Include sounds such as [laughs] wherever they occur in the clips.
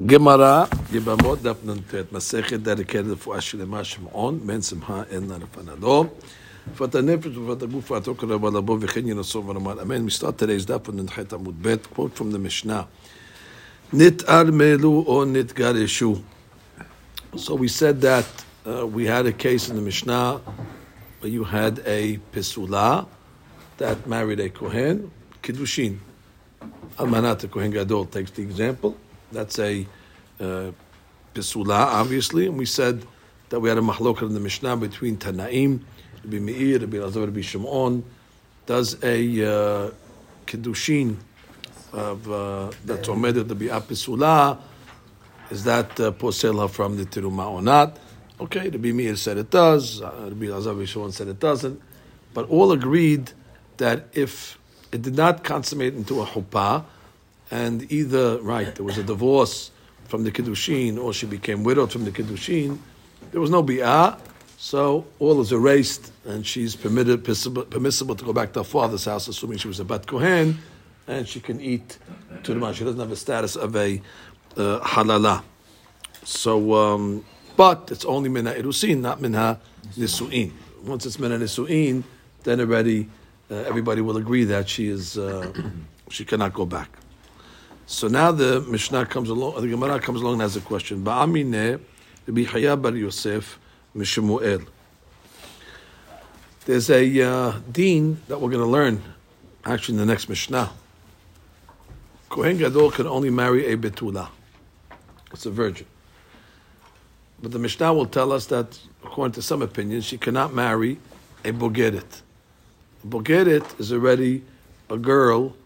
Gemara, Yibamot, Daf Nuntet, Masechet, dedicated for Ashilema Shimon, Ben Simha, En Narafanado. For the Nefesh, for the Guf, for the Tokar, for the Bo, Vichin, Yinasov, Ramad. Amen. We start today's Daf on Nuntet Amud Bet, quote from the Mishnah. Nit Armelu or Nit Gareshu. So we said that uh, we had a case in the Mishnah where you had a Pesula that married a Kohen, Kiddushin. Almanat Kohen Gadol takes the example. That's a uh, Pesula, obviously. And we said that we had a mahlokat in the Mishnah between Tanaim, Rabbi Meir, Rabbi Lazar, Rabbi Shimon. Does a uh, Kiddushin of uh, that's omedet to be a Pesula, is that uh, posel from the Tiruma or not? Okay, Rabbi Meir said it does, uh, Rabbi Lazar, Rabbi Shimon said it doesn't. But all agreed that if it did not consummate into a chuppah, and either right there was a divorce from the kiddushin or she became widowed from the kiddushin, there was no bi'ah, so all is erased and she's permitted permissible, permissible to go back to her father's house, assuming she was a bat kohen, and she can eat the. She doesn't have a status of a uh, halala. So, um, but it's only minha irusin, not minha nisuin. Once it's minha nisuin, then already uh, everybody will agree that she is uh, [clears throat] she cannot go back. So now the Mishnah comes along, the Gemara comes along and has a question. Ba'amine Rabbi Chaya bar Yosef Mishemuel. There's a uh, that we're going to learn actually in the next Mishnah. Kohen Gadol can only marry a betula. It's a virgin. But the Mishnah will tell us that, according to some opinions, she cannot marry a bogeret. A bogeret is already a girl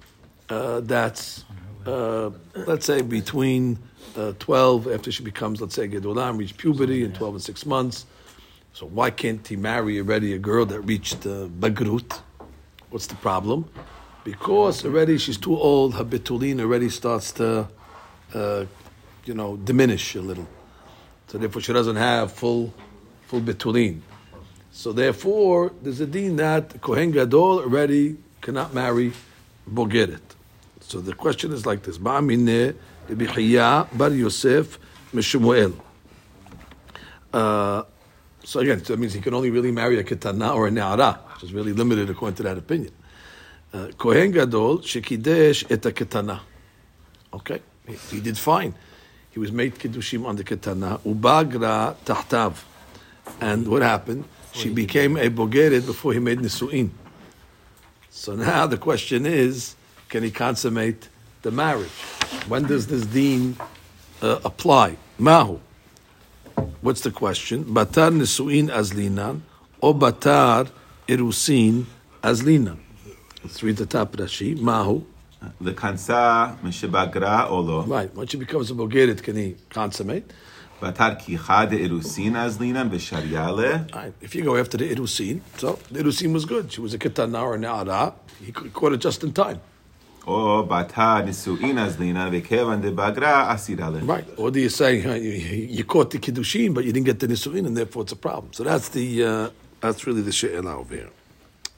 uh, that's uh, let's say between uh, 12 after she becomes, let's say, Gedolam, reached puberty in 12 and 6 months. So why can't he marry already a girl that reached uh, Bagrut? What's the problem? Because already she's too old, her betulin already starts to, uh, you know, diminish a little. So therefore she doesn't have full, full betulin. So therefore, there's a deen that Kohen Gadol already cannot marry Bogeret. So the question is like this: Ba'amine Rabbi Bar Yosef Meshemuel. Uh, so again, that means he can only really marry a ketana or a ne'ara, which is really limited according to that opinion. Uh, Kohen Gadol shekidesh et a ketana. Okay, he, he, did fine. He was made kiddushim on the ketana. Ubagra tahtav, and what happened? She became a bogeret before he made nisuin. So now the question is can he consummate the marriage? When does this deen uh, apply? Mahu. What's the question? Batar nisuin azlinan or batar irusin azlinan? Let's read the top Rashi. Mahu. The kansa mishabagra olo. Right. Once she becomes a bogeret, can he consummate? Batar kicha de irusin azlinan b'sharyale. Right. If you go after the irusin, so the irusin was good. She was a ketana or an ara. He caught it just in time. Or bata nisu'inas lina vekevan de bagra asirale. Right. Or do you say [laughs] you caught the kiddushin but you didn't get the nisu'in and therefore it's a problem? So that's the uh, that's really the she'ela over here.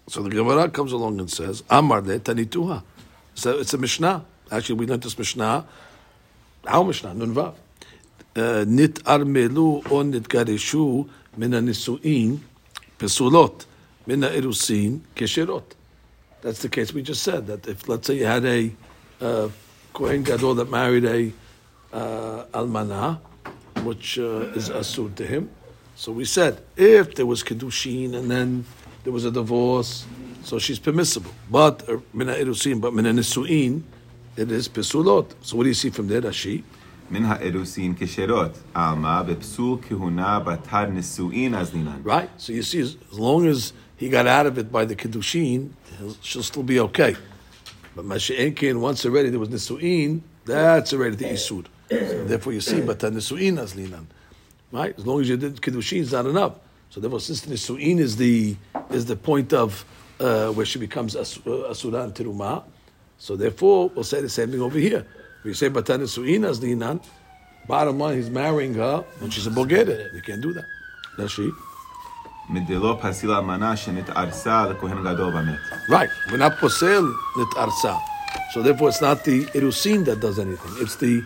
So the Gemara comes along and says amar de tanituha. So it's a mishnah. Actually, we learned this mishnah. Our mishnah Nunva. Uh, nit armelu on nit garishu mina nisu'in pesulot mina erusin kesherot. That's the case we just said. That if, let's say, you had a uh, Kohen Gadol that married a uh, almana, which uh, is asur to him. So we said if there was kiddushin and then there was a divorce, so she's permissible. But mina irusin, but mina nisuin, it is pesulot. So what do you see from there, Rashi? מן האירוסין כשרות, עלמא בפסול כהונה בתר נישואין אזלינן. Right. So you see, as long as he got out of it by the kiddushin, she'll still be okay. But Mashi'enkin, once already there was Nisu'in, that's already the Isur. So therefore you see, but Nisu'in Azlinan. Right? As long as you did Kiddushin, it's not enough. So therefore, since Nisu'in is the, is the point of uh, where she becomes Asura and Tiruma, so therefore we'll say the same thing over here. We say, but Nisu'in Azlinan, bottom line, he's marrying her when she's a Bogeda. You can't do that. That's she. Right, we're not posel nit'arsa. So therefore it's not the erusin that does anything. It's the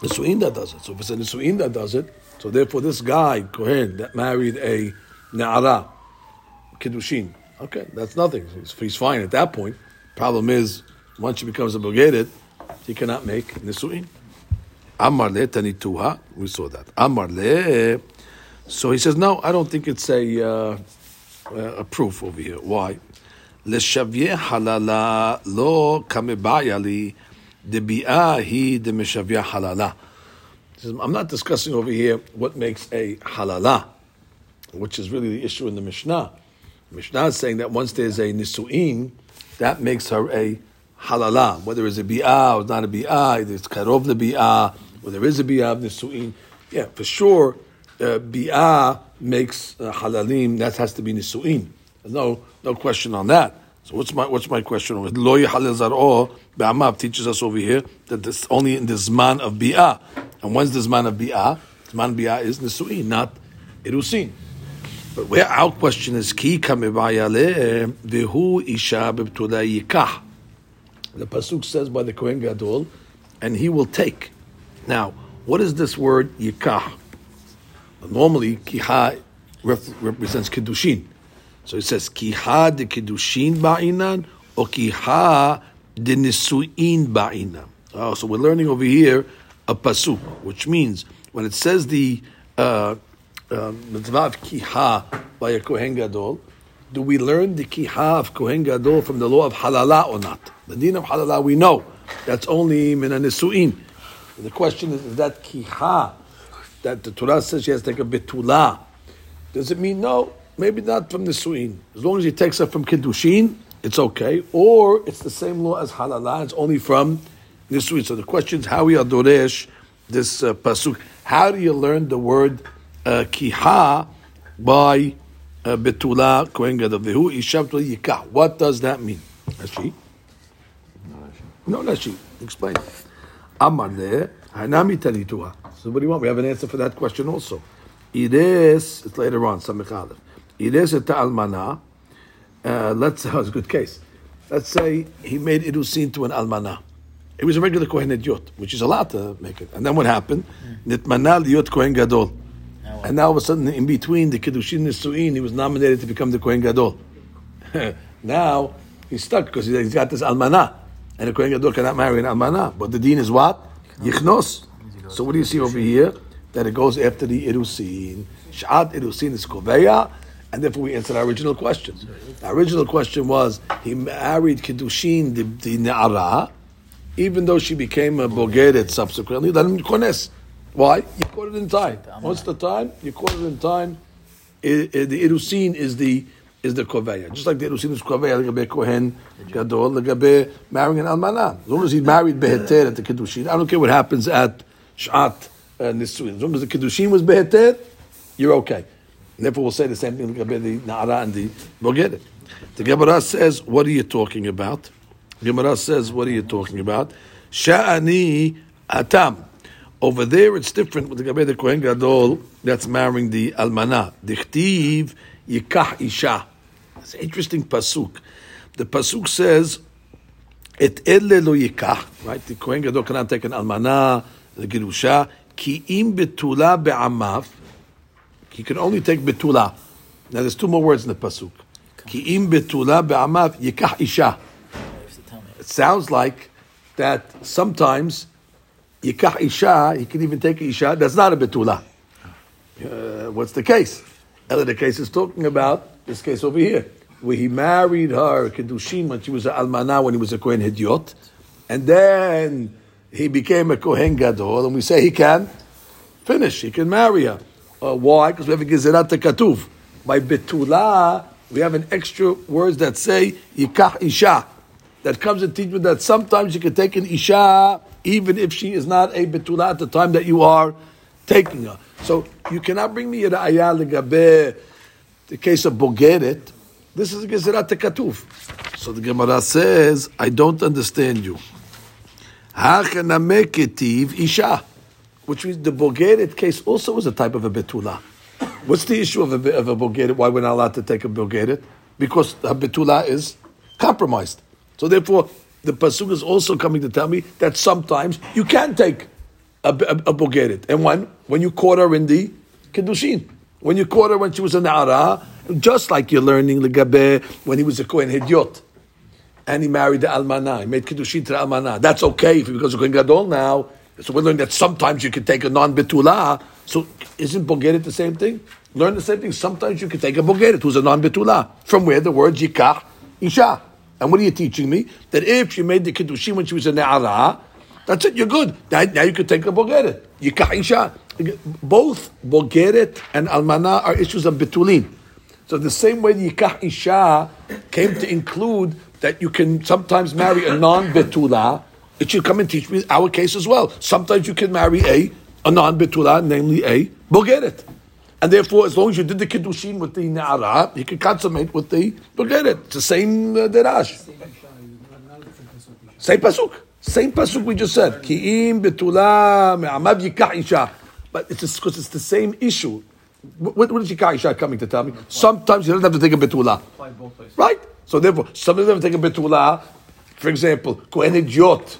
Nisuin that does it. So if it's a Nisuin that does it, so therefore this guy, Kohen, that married a Na'ara, Kiddushin, okay, that's nothing. He's, fine at that point. Problem is, once he becomes a Bogedet, he cannot make Nisuin. Amar le tanituha, we saw that. Amar le, so he says, no, I don't think it's a, uh, uh a proof over here. Why? Leshavye halala lo kamebayali debi'ah hi demishavye halala. I'm not discussing over here what makes a halala, which is really the issue in the Mishnah. The Mishnah is saying that once there's a nisu'in, that makes her a halala. Whether it's a bi'ah or not a bi'ah, either it's karov the bi'ah, or there is a bi'ah of nisu'in. Yeah, for sure, uh, bi'ah makes uh, halalim, that has to be nisu'in. No, no question on that. So what's my what's my question? Lo yichalel be'amav teaches us over here that this only in the zman of bi'ah. And when's the zman of bi'ah? Zman bi'ah is nisu'in, not irusin. But where our question is ki kamebayale vehu isha yikah. The pasuk says by the kohen gadol, and he will take. Now, what is this word yikah? Normally, kiha represents kiddushin. So it says kiha de kiddushin ba'inan or kiha de nisuin ba'inan. Oh, so we're learning over here a pasuk, which means when it says the uh, uh, mitzvah of kiha by a kohen gadol, do we learn the kiha of kohen gadol from the law of halala or not? The din of halala we know that's only min nisuin. The question is, is that kiha that the Torah says she has to take a betula? Does it mean no? Maybe not from the suin. As long as he takes her from kiddushin, it's okay. Or it's the same law as halala. It's only from nisuin. So the question is how we adoresh this uh, pasuk. How do you learn the word uh, kiha by uh, betula kohen gadol vehu yikah? What does that mean? Rashi. No, Rashi. Explain. Amar le hanami talituha. So what do you want? We have an answer for that question also. It is, it's later on, Samech Aleph. It is a almana. Uh, let's [laughs] oh, it's a good case. Let's say he made irusin to an almana. It was a regular kohen idiot, which is allowed to make it. And then what happened? Nitmana liyot kohen gadol. And now all of a sudden, in between the kiddushin and suin, he was nominated to become the kohen gadol. [laughs] now he's stuck because he's got this almana, and the kohen gadol cannot marry an almana. But the dean is what? Yichnos. So what do you see over here? That it goes after the irusin. Shad irusin is koveya, and therefore we answered our original question. The original question was he married Kiddushin the, the Ne'ara, even though she became a Bogeret subsequently, then Kones. Why? You caught it in time. What's the time? You caught it in time. It, it, the Irusin is the is the koveya. Just like the Irusin is koveya, legabe Kohen Gadol, legabe marrying an almana. As long as he married Beheter at the Kiddushin, I don't care what happens at Shat Nisuin. As long as the Kiddushin was Beheter, you're okay. And therefore, we'll say the same thing about the Na'ara and the Bogedet. The Gemara says, what are you talking about? Gemara says, what are you talking about? Sha'ani atam. Over there, it's different with the Gabe the Kohen Gadol that's marrying the Almana. Dichtiv yikah isha. It's an interesting pasuk. The pasuk says, "Et elle lo yikah." Right, the Kohen Gadol cannot take an Almana, the Gerusha, ki im betula be'amav. He can only take betula. Now there's two more words in the pasuk. Ki im betula be'amav yikah isha. It sounds like that sometimes yikah isha, he can even take isha, that's not a betula. Uh, what's the case? Other the case is talking about this case over here, where he married her, Kedushin, when she was an almana, when he was a Kohen Hidyot, and then he became a Kohen Gadol, and we say he can finish, he can marry her. Uh, why? Because we have a Gezerat Katuv. By Betula, we have an extra words that say Yikach Isha. That comes and teaches that sometimes you can take an Isha even if she is not a Betula at the time that you are taking her. So you cannot bring me a Ra'ayah Legabe, the case of Bogeret. This is a Gezerat Katuv. So the Gemara says, I don't understand you. Hachanameketiv Isha which means the bogeret case also was a type of a betula. What's the issue of a, of a bogeret? Why we're not allowed to take a bogeret? Because a betula is compromised. So therefore, the pasuk is also coming to tell me that sometimes you can take a, a, a. And when? When you caught her in the Kiddushin. When you caught her when she was a ara, just like you're learning Legabe when he was a Kohen Hidyot. And he married the Almana. He made Kiddushin to the Almana. That's okay if he becomes a Kohen Gadol now. So we're learning that sometimes you can take a non-Betula. So isn't Bogeret the same thing? Learn the same thing. Sometimes you can take a Bogeret who's a non-Betula. From where the word Yikach Isha. And what are you teaching me? That if she made the Kiddushin when she was a Ne'ara, that's it, you're good. Now, now you can take a Bogeret. Yikach Isha. Both Bogeret and Almana are issues of Betulin. So the same way the Yikach Isha came to include that you can sometimes marry a non-Betula, it should come and teach me our case as well. Sometimes you can marry a, a non-Betula, namely a Bogeret. And therefore, as long as you did the Kiddushin with the Na'ara, you can consummate with the Bogeret. It's the same uh, Derash. Same Pasuk. Same Pasuk we just said. Ki'im betula me'amav yikah isha. But it's because it's the same issue. What, what is yikah isha coming to tell me? Sometimes you don't have to take a betula. Right? So therefore, some of them take a betula. For example, Kohen Idiot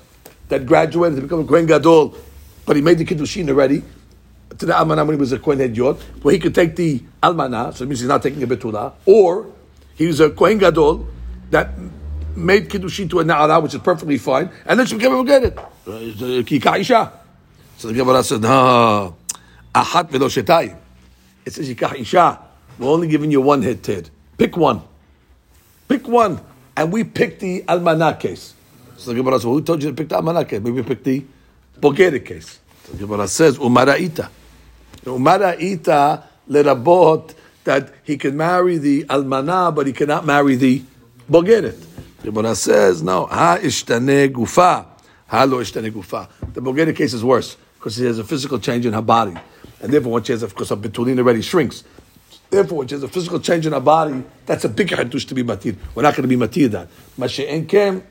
that graduated to become a Kohen Gadol, but he made the Kiddushin already to the Almana when he was a Kohen Hedyot, where he could take the Almana, so it means he's not taking a Betula, or he was a Kohen Gadol that made Kiddushin to a Na'ara, which is perfectly fine, and then she became a get it. Kika So the Gemara said, no, Ahat velo. It says Yikah Isha. We're only giving you one hit, Ted. Pick one. Pick one. And we picked the Almana case. So the Gemara says, well, who told you to pick the Almana case? Maybe we picked the Bogere case. So the Gemara says, Umara'ita. Umara'ita lerabot that he can marry the almana, but he cannot marry the bogeret. The Gemara says, no, ha ishtane gufa, ha lo ishtane gufa. The bogeret case is worse because she has a physical change in her body, and therefore when she has, of course, her betulin already shrinks. Therefore, she has a physical change in our body, that's a big hadush to be matir. We're not going to be matir that. Mashe'en kem,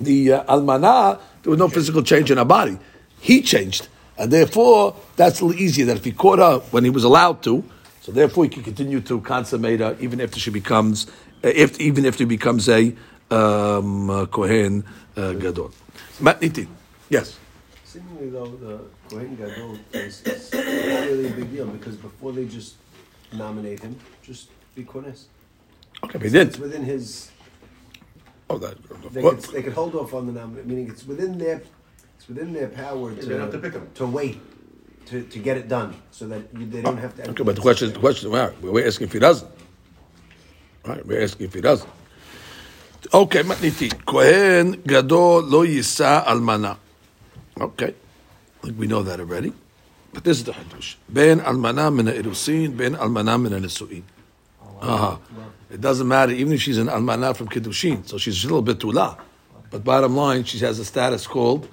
the uh, there was no physical change in her body. He changed. And therefore, that's a little easier that if he caught her when he was allowed to, so therefore he can continue to consummate her even after she becomes, uh, if, even if he becomes a um, uh, Kohen uh, Gadol. Matniti. Yes. Seemingly, though, the Kohen Gadol is, is not really a big deal because before they just nominate him, just be Kones. Okay, they did. It's within his. Oh, that. Uh, they could, they could hold off on the nomination, meaning it's within their it's within their power to, they don't have to pick him. to wait to, to get it done so that you, they don't have to. Okay, but the question, the question, well, we're asking if he doesn't. Right, we're asking if he doesn't. Okay, matniti. Kohen gadol lo yisa almana. Okay, I think we know that already. But this is the hadush. Ben almana min irusin, ben almana min nisuin. Uh-huh. It doesn't matter, even if she's an almana from kiddushin, so she's a little bit tula. But bottom line, she has a status called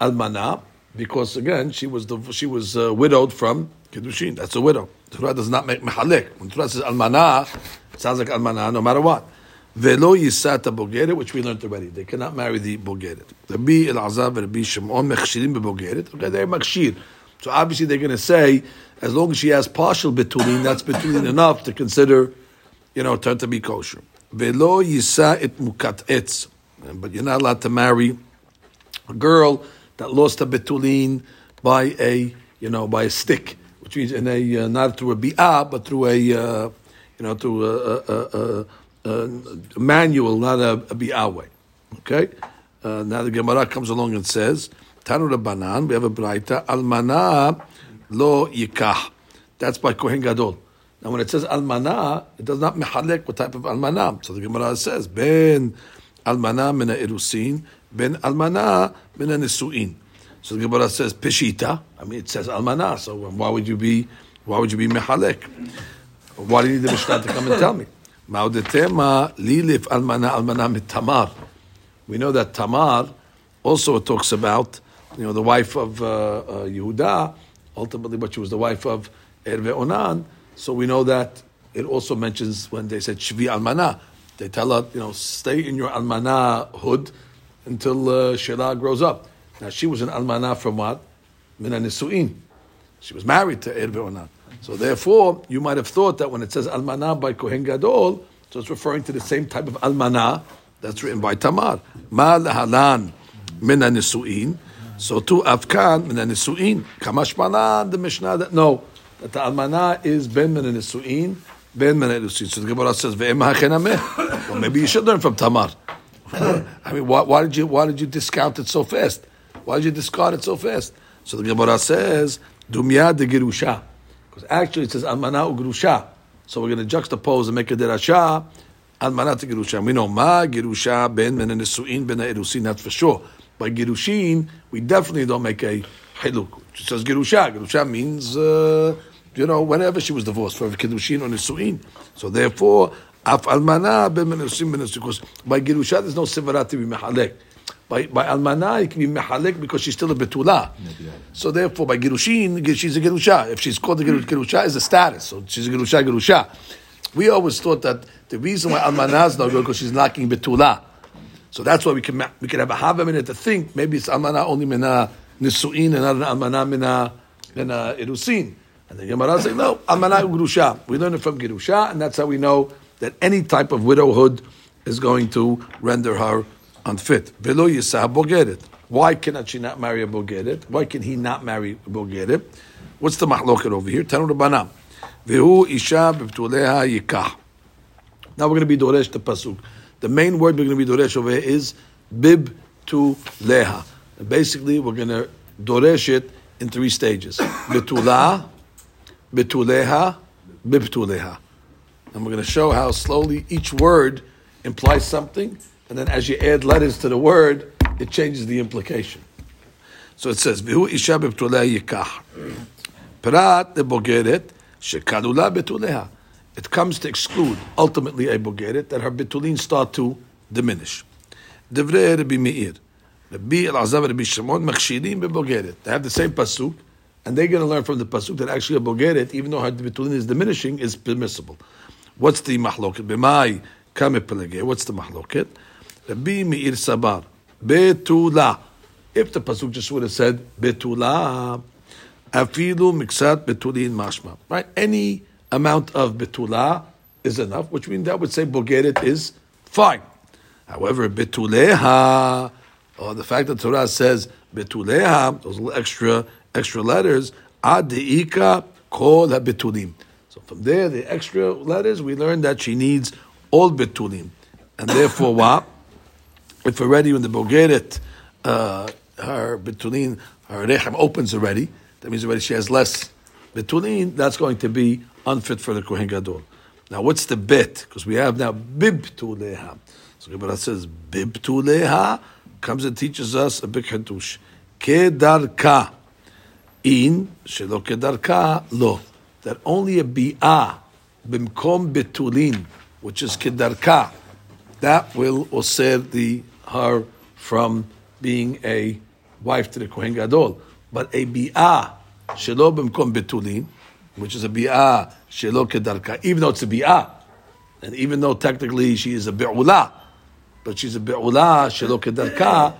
almana because again she was the she was uh, widowed from kiddushin. That's a widow. Torah does not make mehalik. When Torah says almana, it sounds like almana no matter what. Velo yisata bogeret, which we learned already. They cannot marry the bogeret. Rabbi Elazar and Rabbi Shimon mechshirim bebogeret. Okay, they're mechshir. So obviously they're going to say, as long as she has partial betulin, that's betulin enough to consider, you know, turn to be kosher. Velo yisa it mukat etz. But you're not allowed to marry a girl that lost a betulin by a, you know, by a stick, which means in a, uh, not through a bi'ah, but through a, uh, you know, through a, a, a uh, manual, not a, a bi'ah way. Okay? Uh, now the Gemara comes along and says, Tanu Rabbanan, we have a braita, almana lo yikah. That's by Kohen Gadol. Now when it says almana, it does not mehalek what type of almana. So the Gemara says, ben almana mina irusin, ben almana mina nisuin. So the Gemara says peshita. I mean, it says almana. So why would you be, why would you be mehalek? Why do you need the Mishnah to come and tell me? Ma'odetema lilif almana almana mit Tamar. We know that Tamar also talks about, you know, the wife of uh, uh, Yehuda, ultimately, but she was the wife of Erve Onan. So we know that it also mentions when they said Shvi almana. They tell her, you know, stay in your almana hood until uh, Shelah grows up. Now she was an almana from what? Mina Nisuin. She was married to Erve Onan. So therefore, you might have thought that when it says almana by Kohen Gadol, so it's referring to the same type of almana that's written by Tamar. Ma lahalan mina nisuin, So too, Afkan min nisuin. Kamashmana the Mishnah that no, that the almana is ben min nisuin, ben min nisuin. So the Gemara says ve'em. Well, maybe you should learn from Tamar. I mean, why, why did you why did you discount it so fast? Why did you discard it so fast? So the Gemara says dumya de girusha, because actually it says almana ugrusha. So we're going to juxtapose and make a derasha almana to girusha. We know ma girusha ben min nisuin ben erusin. That's for sure. By girushin, we definitely don't make a hiluk. She says girusha. Girusha means. Uh, you know, whenever she was divorced for kiddushin or nisuin. So therefore, af almana because by girusha there's no sivarat to be mehalek. By by almana it can be mehalek because she's still a betula. So therefore, by girushin she's a girusha. If she's called a girusha is a status. So she's a girusha, girusha. We always thought that the reason why almana is not good because she's lacking betula. So that's why we can we can have a half a minute to think maybe it's almana only mina nisuin and not an almana mina mina irusin. And the Gemara says, no, almana grusha. We learn it from gerusha, and that's how we know that any type of widowhood is going to render her unfit. Velo yisah bogeret. Why cannot she not marry a bogeret? Why can he not marry a bogeret? What's the mahloket over here? Tanu Rabbanam. Vehu isha b'ptuleha yikah. Now we're going to be doresh the pasuk. The main word we're going to be doresh over here is bib to leha. And basically, we're going to doresh it in three stages: betula, betuleha, bibtuleha. And we're going to show how slowly each word implies something, and then as you add letters to the word, it changes the implication. So it says, "Vihu isha bibtuleha yikah." Prat bogeret shekalula betuleha. It comes to exclude ultimately a bogeret that her betulin start to diminish. Divrei Rabbi Meir, Rabbi Elazar, Rabbi Shimon, machshirim bebogeret. They have the same pasuk, and they're going to learn from the pasuk that actually a bogeret, even though her betulin is diminishing, is permissible. What's the mahloket? B'mai kame pelege. What's the mahloket? Rabbi Meir Sabar, betula. If the pasuk just would have said betula, afilu miksat betulin mashma. Right? Any amount of betula is enough, which means that would say bogeret is fine. However, betuleha, or the fact that Torah says betuleha, those little extra extra letters, ad deika kol betulim. So from there, the extra letters, we learn that she needs all betulim, and therefore [coughs] what? If already when the bogeret, uh, her betulin, her rechem opens already, that means already she has less betulin. That's going to be unfit for the kohen gadol. Now, what's the bet? Because we have now bib tuleha. So Gemara says bib tuleha comes and teaches us a big hadush. Kedarka in shelo kedarka lo. That only a bi'ah bimkom betulin, which is kedarka, that will osir the her from being a wife to the kohen gadol. But a bi'ah shelo bimkom betulin, which is a bi'a shelo kedarka, even though it's a bi'a, and even though technically she is a bi'ula, but she's a bi'ula shelo kedarka,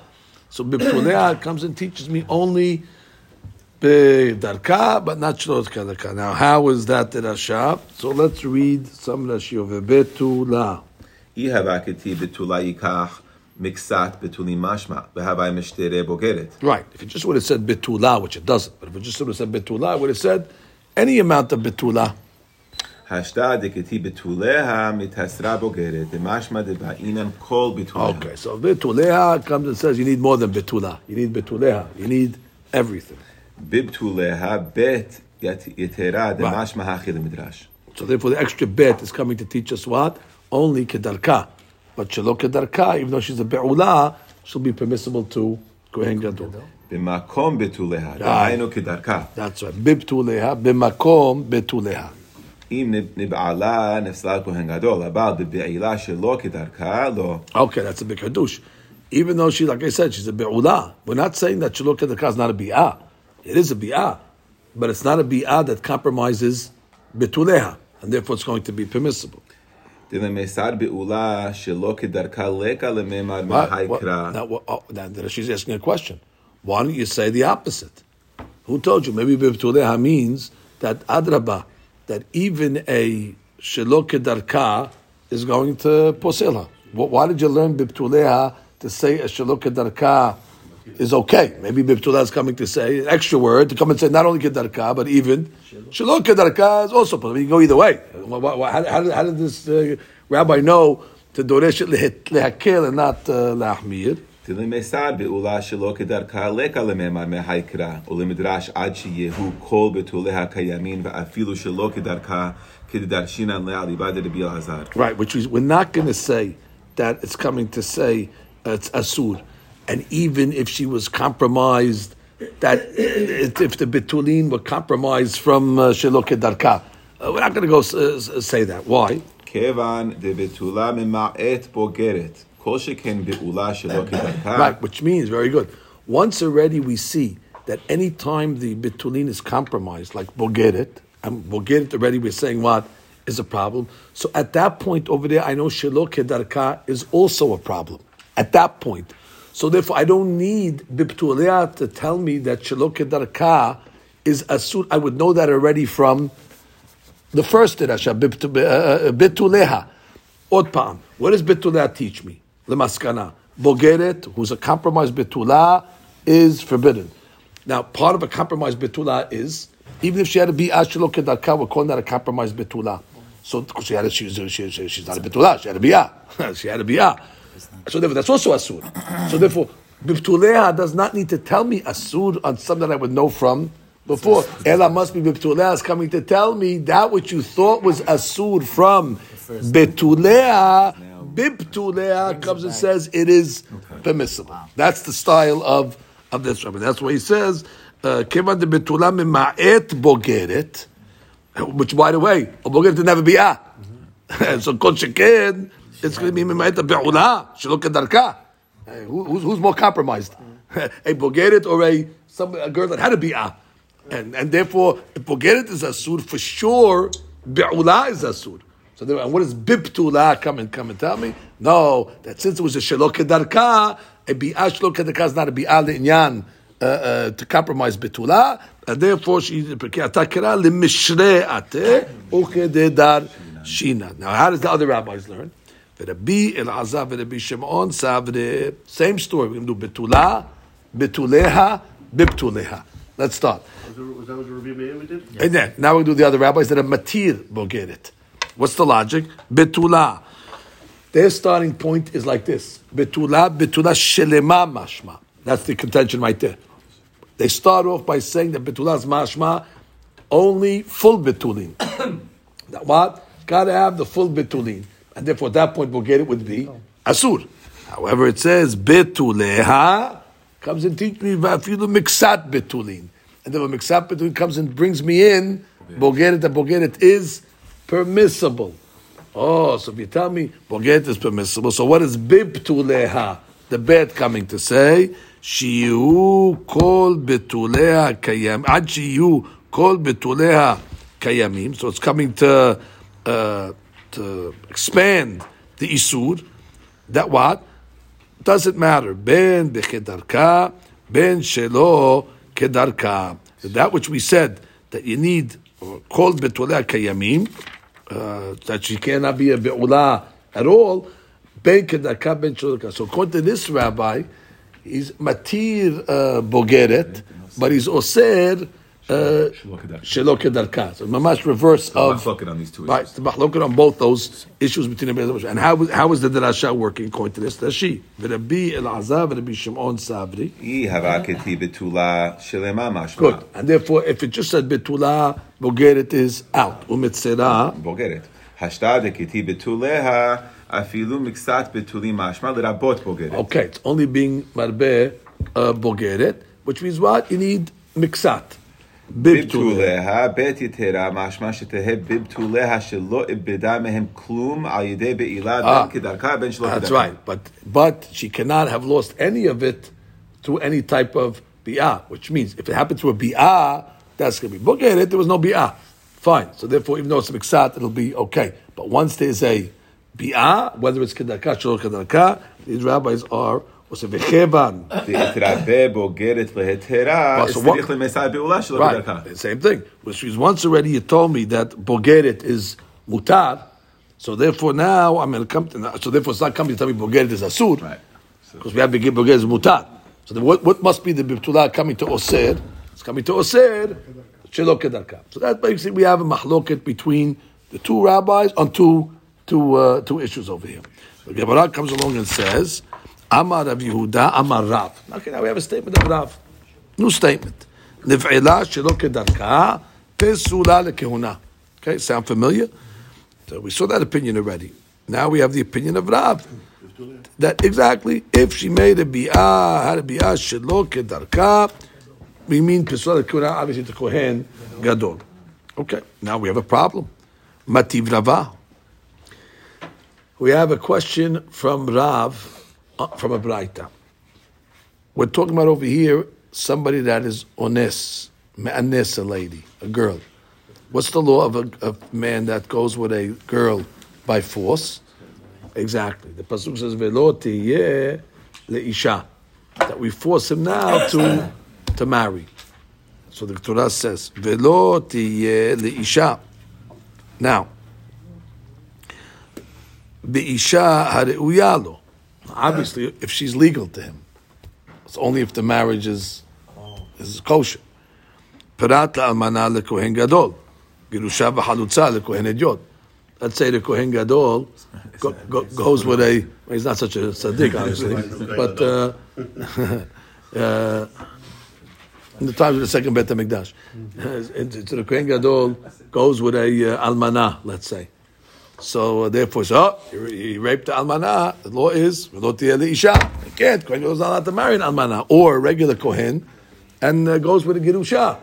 so biptulea comes and teaches me only darka, but not shelo kedarka. Now, how is that rasha? So let's read some rashi of betula. Ihavakati betula yikach. Miksat betuli mashma v'havai mishtere bogeret. Right. If it just would have said betula, which it doesn't, but if it just would have said betula, it would have said any amount of betula. Okay, so betuleha comes and says you need more than betula. You need betuleha. You need everything. Bibtuleha bet yetera midrash. So therefore, the extra bet is coming to teach us what only kedarka, but shelo kedarka. Even though she's a beula, she'll be permissible to kohen gadol. במקום בתוליה, דהיינו כדרכה. That's right. Bibtuleha, b'makom betuleha. אם נבעלה נפסלה כהן גדול, אבל בבעילה שלא כדרכה, לא. Okay, that's a big hadush. Even though she, like I said, she's a be'ula. We're not saying that shelo kedarka is not a bi'ah. It is a bi'ah. But it's not a bi'ah that compromises betuleha. And therefore, it's going to be permissible. דלמסר בעולה שלא כדרכה לקה לממר What? מהי What? קרא. Now, what, oh, now, now she's asking a question. Why don't you say the opposite? Who told you? Maybe Bibtuleha means that Adraba, that even a Shelo Kedarka is going to. Wh- Why did you learn Bibtuleha to say a Shelo Kedarka is okay. Maybe Bibtula is coming to say an extra word to come and say not only Kedarka, but even Shalom Kedarka is also possible. You can go either way. How, did- this uh, rabbi know to Doresh it lehet- lehakel and not uh, lahmir? דלמסר בעולה שלא כדרכה לקה למאמר מהיקרא, ולמדרש עד שיהיו כל בתוליה הקיימים, ואפילו שלא כדרכה, כדרשינן לעליבא דרבי אלעזר. Right, which is, we're not going to say that it's coming to say uh, it's asur. And even if she was compromised, that it- if the betulin were compromised from uh, Shelo Kedarka, uh, we're not going to go s- uh, say that. Why? כיוון דבתולה ממעט בוגרת, Right, which means, very good. Once already we see that any time the betulin is compromised, like bogeret, and bogeret already we're saying what is a problem. So at that point over there, I know shelo kedarka is also a problem. At that point. So therefore, I don't need biptulea to tell me that shelo kedarka is asur. I would know that already from the first dirasha, bituleha. Uh, uh, Otpam. What does bituleha teach me? Lemaskana. Bogeret, who's a compromised Bitula, is forbidden. Now, part of a compromised Bitula is, even if she had to be Ashelo Kedarka, we're calling that a compromised Bitula. So, because she had a, she's, she, she, she's not a Bitula, she had a Biyah. [laughs] she had a Biyah. So, therefore, that's also Asur. so, therefore, Bituleha does not need to tell me Asur on something I would know from before. Ella must be Bituleha is coming to tell me that which you thought was Asur from Betuleha, Bibtuleha comes and says it is permissible. That's the style of, of this rabbi. That's why he says, uh, Kevan de Betula mima'et bogeret, which by the way, a bogeret didn't have a [laughs] so kol sheken, it's going to be mima'et be'ula, shelo kedarka. Hey, who- Who's, who's more compromised? [laughs] a bogeret or a, some, a girl that had a bi'ah? And, and therefore, if bogeret is asur, for sure, be'ula is asur. So then, and what does bibtula come and come and tell me? No, that since it was a shelo kedarka, a bi'ah kedarka is not a bi'ah le'inyan, uh, uh, to compromise betula, and therefore she ata kira lemishre ate ukededar shina. Now, how does the other rabbis learn? Rabbi Elazar, Rabbi Shimon, Savre, same story. We're going to do betula, betuleha, bibtuleha. Let's start. Was that- what Rabbi Meir did? And then, now we do the other rabbis that are matir bogeret. What's the logic? Betula. Their starting point is like this. Betula, betula shelema mashma. That's the contention right there. They start off by saying that betula is mashma, only full betulin. [coughs] what? Got to have the full betulin. And therefore, at that point, bogeret would be asur. However, it says betuleha comes and teach me vafilu miksat betulin. And then when miksat betulin comes and brings me in, bogeret, the bogeret is permissible. Oh, so if you tell me boget is permissible, so what is bibtuleha? The bed coming to say shiu kol betuleha kayam ad shiu kol betuleha kayamim. So it's coming to uh, to expand the isur. That what doesn't matter. Ben bechedarka ben shelo kedarka. That which we said that you need uh, called betuleha kayamim uh, that she cannot be a be'ula at all. So according to this rabbi, he's matir uh, bogeret, but he's oser shelo kedarka. So mamash reverse of Machloket on these two Right, issues. the machloket on both those issues between the Beis And how was how was the drasha working according to this? Rashi, v'Rabbi Elazar, v'Rabbi Shimon Savri. אי הבקתי בתולה שלמה משמע. Good, and therefore, if it just said betula, bogeret is out. Umitzera, בוגרת. השתא דקתי בתוליה, אפילו מקצת בתולים משמע לרבות בוגרת. okay, it's only being marbe uh, bogeret, which means what? You need mixat. Bibtule. בבתוליה, בית יתרה, משמע שתהא בבתוליה שלא איבדה מהם כלום על ידי בעילה Ah. בין כדרכה בין שלא That's כדרכה. right, but but she cannot have lost any of it through any type of bi'ah, which means if it happened through a bi'ah, that's going to be bogeret, there was no bi'ah. Fine. So therefore, even though it's a miksat, it'll be okay. But once there's a bi'ah, whether it's kedarka, shor kedarka, these rabbis are, right. Same thing. Which is once already you told me that bogeret is mutar, so therefore now I'm going to come. To, so therefore it's not coming to tell me bogeret is asur. Because we have to give is mutar. So what, what must be the bibtulah coming to osir? It's coming to osir. So that basically we have a mahloket between the two rabbis on two two uh, two issues over here. The Gemara comes along and says. Amar Rav Yehuda, Amar Rav. Okay, now we have a statement of Rav. New statement. Niv'ila shelo kedarka, pesula lekehuna. Okay, sound familiar? So we saw that opinion already. Now we have the opinion of Rav. That exactly, if she made a bi'ah, had a bi'ah shelo kedarka, we mean pesula lekehuna, obviously the kohen gadol. Okay, now we have a problem. Mativ Rava. We have a question from Rav, Uh, from a Braita. We're talking about over here somebody that is ones, me'anes, a lady, a girl. What's the law of a, a man that goes with a girl by force? Exactly. The pasuk says velo tiyeh leisha, that we force him now to to marry. So the Torah says velo tiyeh leisha. Now, beisha hareuya lo. Obviously, if she's legal to him, it's only if the marriage is is kosher. Perat la'almana lekohen gadol, girusha v'halutza lekohen ediot. Let's say the kohen gadol go, go, goes with a. Well, he's not such a tzaddik, [laughs] obviously, but uh, [laughs] uh, in the times of the second Bet Hamikdash, [laughs] so the kohen gadol goes with a uh, almana, let's say. So uh, therefore, so he, he raped the almana. The law is leisha. He can't. Kohen is not allowed to marry an almana or a regular kohen and uh, goes with a girusha.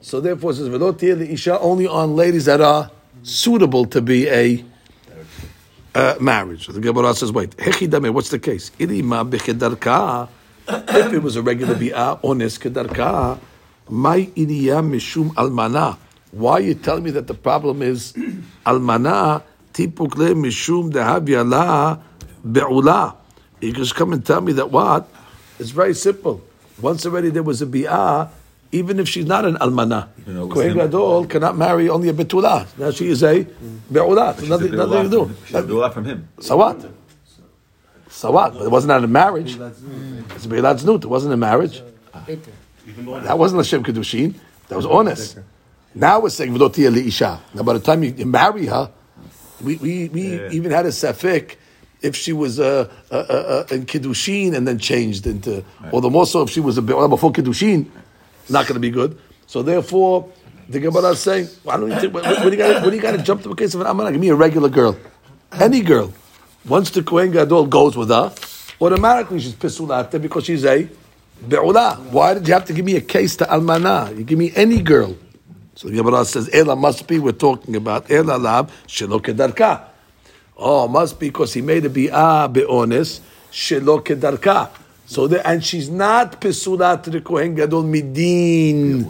So therefore, it says tiyeh isha only on ladies that are suitable to be a uh, marriage. So the Gemara says, wait, hechidame, what's the case? If it was a regular bi'ah, ones kedarka, my iriya mishum almana. Why you telling me that the problem is almana tipukle mishum dehavyala be'ula? You just come and tell me that what? It's very simple. Once already there was a bi'ah, even if she's not an almana. Even though it Kohen. Gadol cannot marry only a betula. Now she is a be'ula. She's Nothing, a nothing to do. She's a beulah from him. So what? So what? But it wasn't at a marriage. It's a Beilat Znut. It wasn't a marriage. That wasn't a Shem Kedushin. That was honest. Now we're saying V'lo tiyeh li'isha. Now by the time you, you marry her, we, we, we Yeah. even had a Safik if she was uh, uh, uh, uh, in Kiddushin and then changed into, or the more so if she was a before Kiddushin, not going to be good. So therefore, the Gemara is saying, why don't you what, what, do you got? What do you got to jump to a case of an Amana? Give me a regular girl, any girl. Once the Kohen Gadol goes with her, automatically she's pisulata because she's a be'ula. Why did you have to give me a case to almana? You give me any girl. So the Gemara says, Ela must be, we're talking about Ela lab shelo kedarka. Oh, must be because he made a bi'ah be'onis shelo kedarka. So the, and she's not pesulat Kohen Gadol midin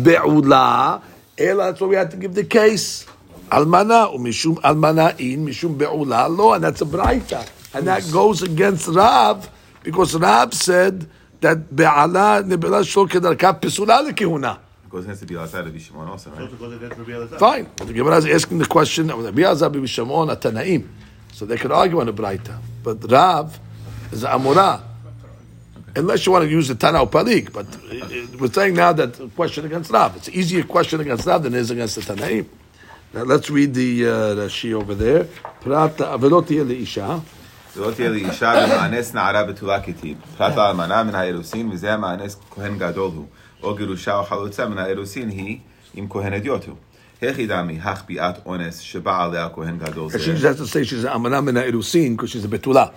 be'ula. Ela, that's why we had to give the case. Almana, umishum almana in, mishum be'ula lo, and that's a braita. And that goes against Rav, because Rav said that be'ala nebela shlo kedarka pesula lekehuna. It goes against the beulah side of Yishimon also, right? Fine. The Gemara is asking the question of Rabbi Azab Rabbi Shimon at Tanaim. So they could argue on the Braita. But Rav is a Amorah. Unless you want to use the Tana or Palik. But uh, uh, we're saying now that the question against Rav. It's an easier question against Rav than it is against the Tanaim. Now let's read the, uh, the Shi over there. Prat ולא תהיה לאישה. ולא תהיה לאישה במאנס נערה בתולה כתיב. פרט לאלמנה מן האירוסין, וזה המאנס כהן גדול הוא. או גירושה או חלוצה מן האירוסין היא עם כהן אדיוט הוא. הכי דמי, החביאת אונס שבא עליה כהן גדול She just זה. has to say she's an Amana Mina Irusin because she's a Betula.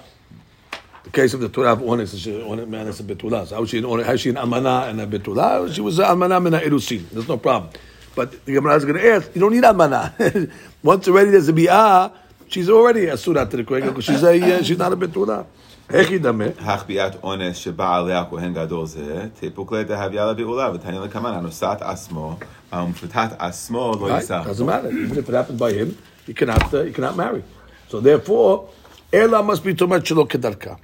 The case of the Torah of Ones is she- Ones- man is a Betula. So how is she an Ones- how is she an Amana and a Betula? She was an Amana Mina Irusin. There's no problem. But the Gemara is going to ask, you don't need Amana. [laughs] Once already there's a Bi'ah, she's already a Surah to the Kohen because she's, a, uh, she's not a Betula. Hechi Dameh. החביאת אונס שבא עליה כהן גדול זה, תיפוק לה דהביה לבעולה, ותעניין לכמן, הנושאת עצמו, המפתת עצמו לא Right? יישא. Doesn't matter. Even if it happened by him, he cannot, uh, he cannot marry. So therefore, Ela must be too much Shelo Kedarka.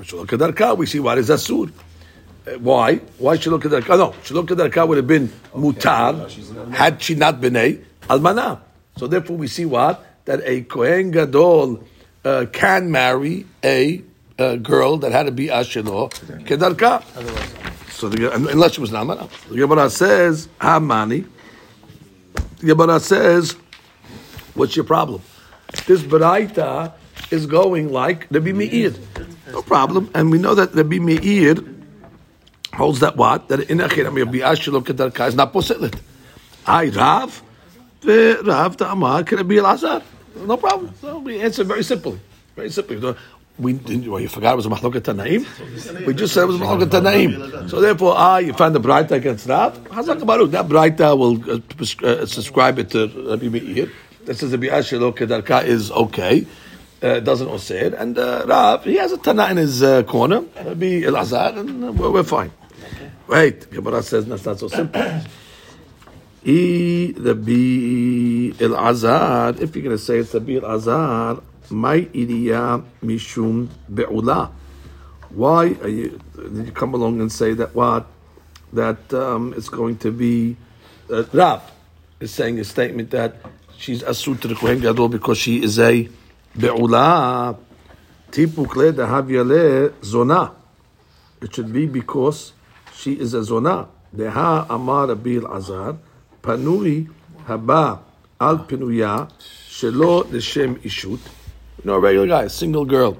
Shelo Kedarka, we see what is Asur. Uh, why? Why Shelo Kedarka? No, Shelo Kedarka would have been Mutar had she not been a Almana. So therefore we see what? That a Kohen Gadol uh, can marry a uh, girl that had to be ashelo kedarka. So the, unless she was namara, the Gemara says hamani. The Gemara says, "What's your problem?" This baraita is going like Rabbi Meir. No problem, and we know that Rabbi Meir holds that what that in achiram Rabbi ashelo kedarka is not posilit. I Rav, the Rav the Amar Rabbi Elazar. No problem. So we answer very simply. Very simply. We well, you forgot it was a Mahlokat Tanaim? We just said it was a Mahlokat Tanaim. So therefore, ah, you find the Braita against Rav? Hazak Baruch. That Braita will uh, uh, subscribe it to Rabbi Meir. That says Rabbi Ashelo Kedarka is okay. Uh, doesn't osir. And uh, Rav, he has a Tana in his uh, corner. Rabbi Elazar, and uh, we're, we're fine. Wait, Gemara says that's not so simple. E Rabbi Elazar, if you're going to say it's Rabbi Elazar, my idiyah mishum be'ula. Why you, did you come along and say that what? That um, it's going to be uh, Rab is saying a statement that she's asut to the Kohen Gadol because she is a be'ula. Tipuk le dahav zona. It should be because she is a zona. Deha amar abil azar panui haba al pinuya shelo shem ishut. You know, a regular guy, a single girl,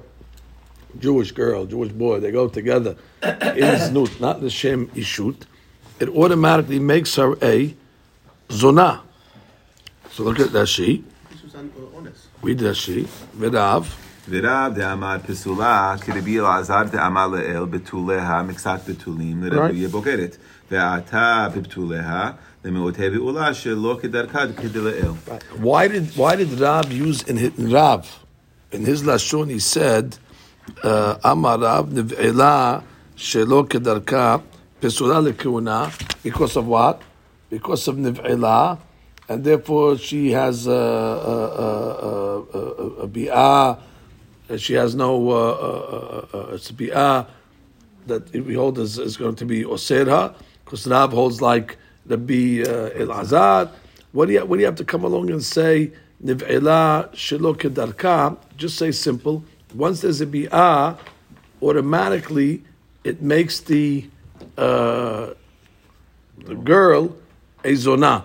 Jewish girl, Jewish boy, they go together in znut, [coughs] not the shem ishut. It automatically makes her a zonah. So look at that she. We did she. Vidav. Virav de'amar pisula k'rebi Elazar de'amar le'el betuleha miksat betulim l'rebuye bogeret ve'ata betuleha le'meoteh ve'ula she'lo k'darka k'dele'el. Why did why did Rav use in his, Rav? In his lashon? He said, uh, "Amar Rav nevela shelo kedarka pesula lekuna." Because of what? Because of nevela, and therefore she has a a a, a, a, a bi'ah. She has no uh, uh, uh, uh, a bi'ah that we hold is, is going to be osera. Because Rav holds like the be uh, Elazar. What do you what do you have to come along and say niv'ela shelo kedarka? Just say simple. Once there's a bi'ah, automatically it makes the uh, the girl a zona,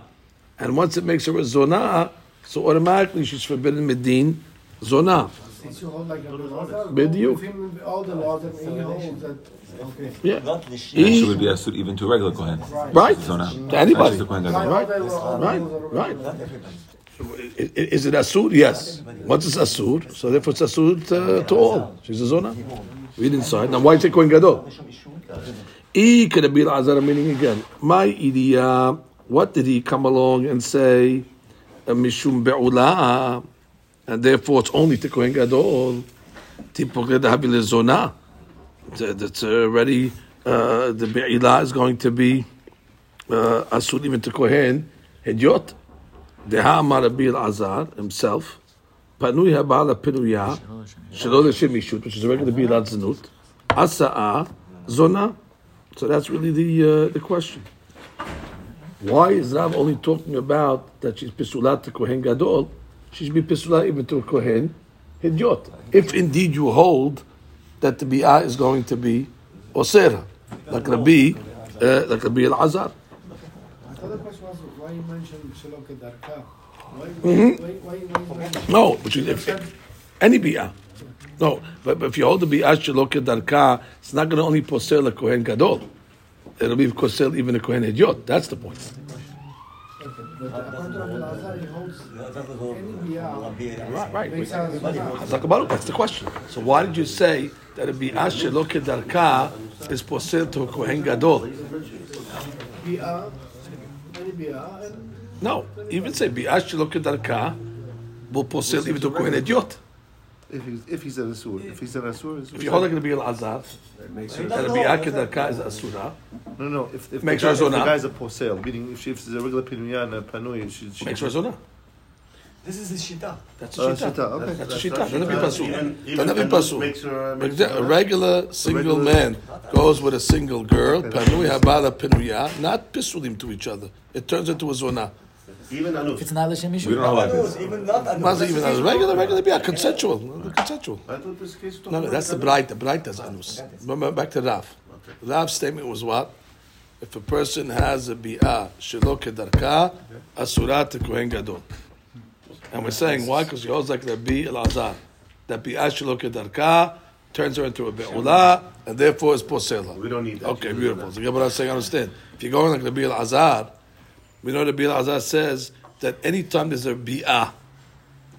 and once it makes her a zona, so automatically she's forbidden medin zona. Since you hold like a Elazar, Bediuk. with him all the laws and he holds that. Okay. Yeah, she would be asur even to a regular kohen. right. Zona. To anybody. Not just a kohen gadol. Right, right, right. Is it asur? Yes. Once it's asur, so therefore it's asur to, to all. She's a zona. We didn't say. Now why is it Kohen Gadol? E could have Azar meaning again. My idea. What did he come along and say? uh, Mishum be'ula, and therefore it's only to Kohen Gadol. That's already uh, the be'ila is going to be uh, asur even to Kohen Hedyot. Deha Amar Rabbi Azar himself. Panui habala pinuya shelo l'shem ishut, which is a regular bilat znut. Asa'a zona. So that's really the uh, the question. Why is Rav only talking about that she's pisulat to Kohen Gadol? She should be pisulat even to Kohen Hidyot. If indeed you hold that the bi'ah is going to be osera, like Rabbi, uh, like Rabbi Elazar. The other question was why you mentioned? Why, Mm-hmm. why, why, why you mentioned No, which is if, any bi'ah. No, but, but if you hold the bi'ah shalok darka, it's not going to only posel a kohen gadol. It'll be posel even a kohen hedyot. That's the point. But according to Rabbi Elazar, he holds any biyah. Right, right. Makes sense. Zakabaru, that's the question. So why did you say that a bi'ah shalok darka is posel to a kohen gadol? Biyah, any biyah, and No, even say bi'ah shalok darka will posel even to kohen hedyot. If he's if he's an asur, if he's an asur, If you hold it to be al-azar, Makes her that bi'ah darka is asura, no, no. If, if, Makes the, her guy, if the guy's a posel, meaning if, she, she's a regular pinuya and a panui, she, she makes razona. This is the shita. That's Uh, a shita. shita, okay. That's a That's shita. not Doesn't be shita. pasul. Even- even Doesn't be pasul. makes her- makes Exa- her- A regular single man goes with a single girl. Panui habala pinuya, not pisulim to each other. It turns into a zona. Even If Anus. it's not L'Shem We Mishum. don't know like this. Even not Anus. What's even as regular, regular, yeah, consensual, consensual. I thought this case was No, no, that's the bright, the bright does anus. Remember, back to Rav. Rav's statement was what? If a person has a bi'ah, shelo kedarka, asurat to kohen gadol. And we're saying, why? Because he holds like the bi al-azar. That bi'ah shelo kedarka turns her into a be'ula, and therefore is posela. We don't need that. Okay, beautiful. So Gemara is saying, understand. If you're going like the bi al-azar, we know the bi al-azar says that anytime there's a bi'ah,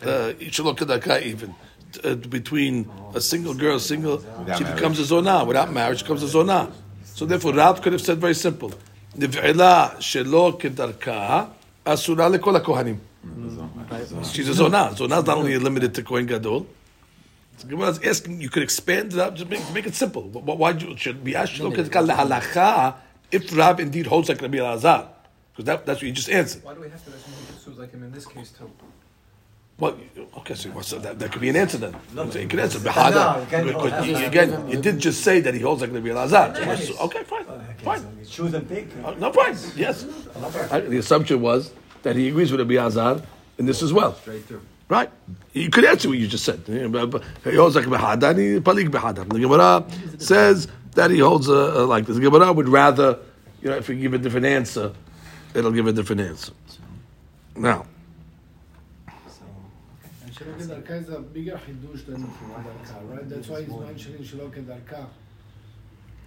uh, shelo kedarka even, uh, between a single girl, single, Without she marriage. becomes a zonah. Without marriage, she becomes a zonah. So therefore, Rav could have said very simple: "Niv'ela shelo kedarka asura lekol kohanim." She's a zonah. Zonah is not only limited to kohen gadol. So Gemara is asking, you could expand it out, just make, make it simple. Why why you should be asked shelo kedarka lahalacha if Rav indeed holds like Rabbi Elazar? Because that, that's what you just answered. Why do we have to assume like him in this case too? Well, okay, so what's that, that could be an answer then. So you could answer. No, Behada. you can't- Because you- again, you did just say that he holds like Rabbi Elazar. So, Okay, fine, fine. Choose and pick. Uh, No problem. Yes. [laughs] The assumption was that he agrees with Rabbi Azar in this as well. Straight through. Right. You could answer what you just said. Yeah, but- but He holds like Behada and he palik Behada. The Gemara says that he holds uh, uh, like this. The Gemara would rather, you know, if we give a different answer, it'll give a different answer. Now, And Shelo Kedarka is a bigger Hiddush than Kedarka, right? That's why he's mentioning Shelo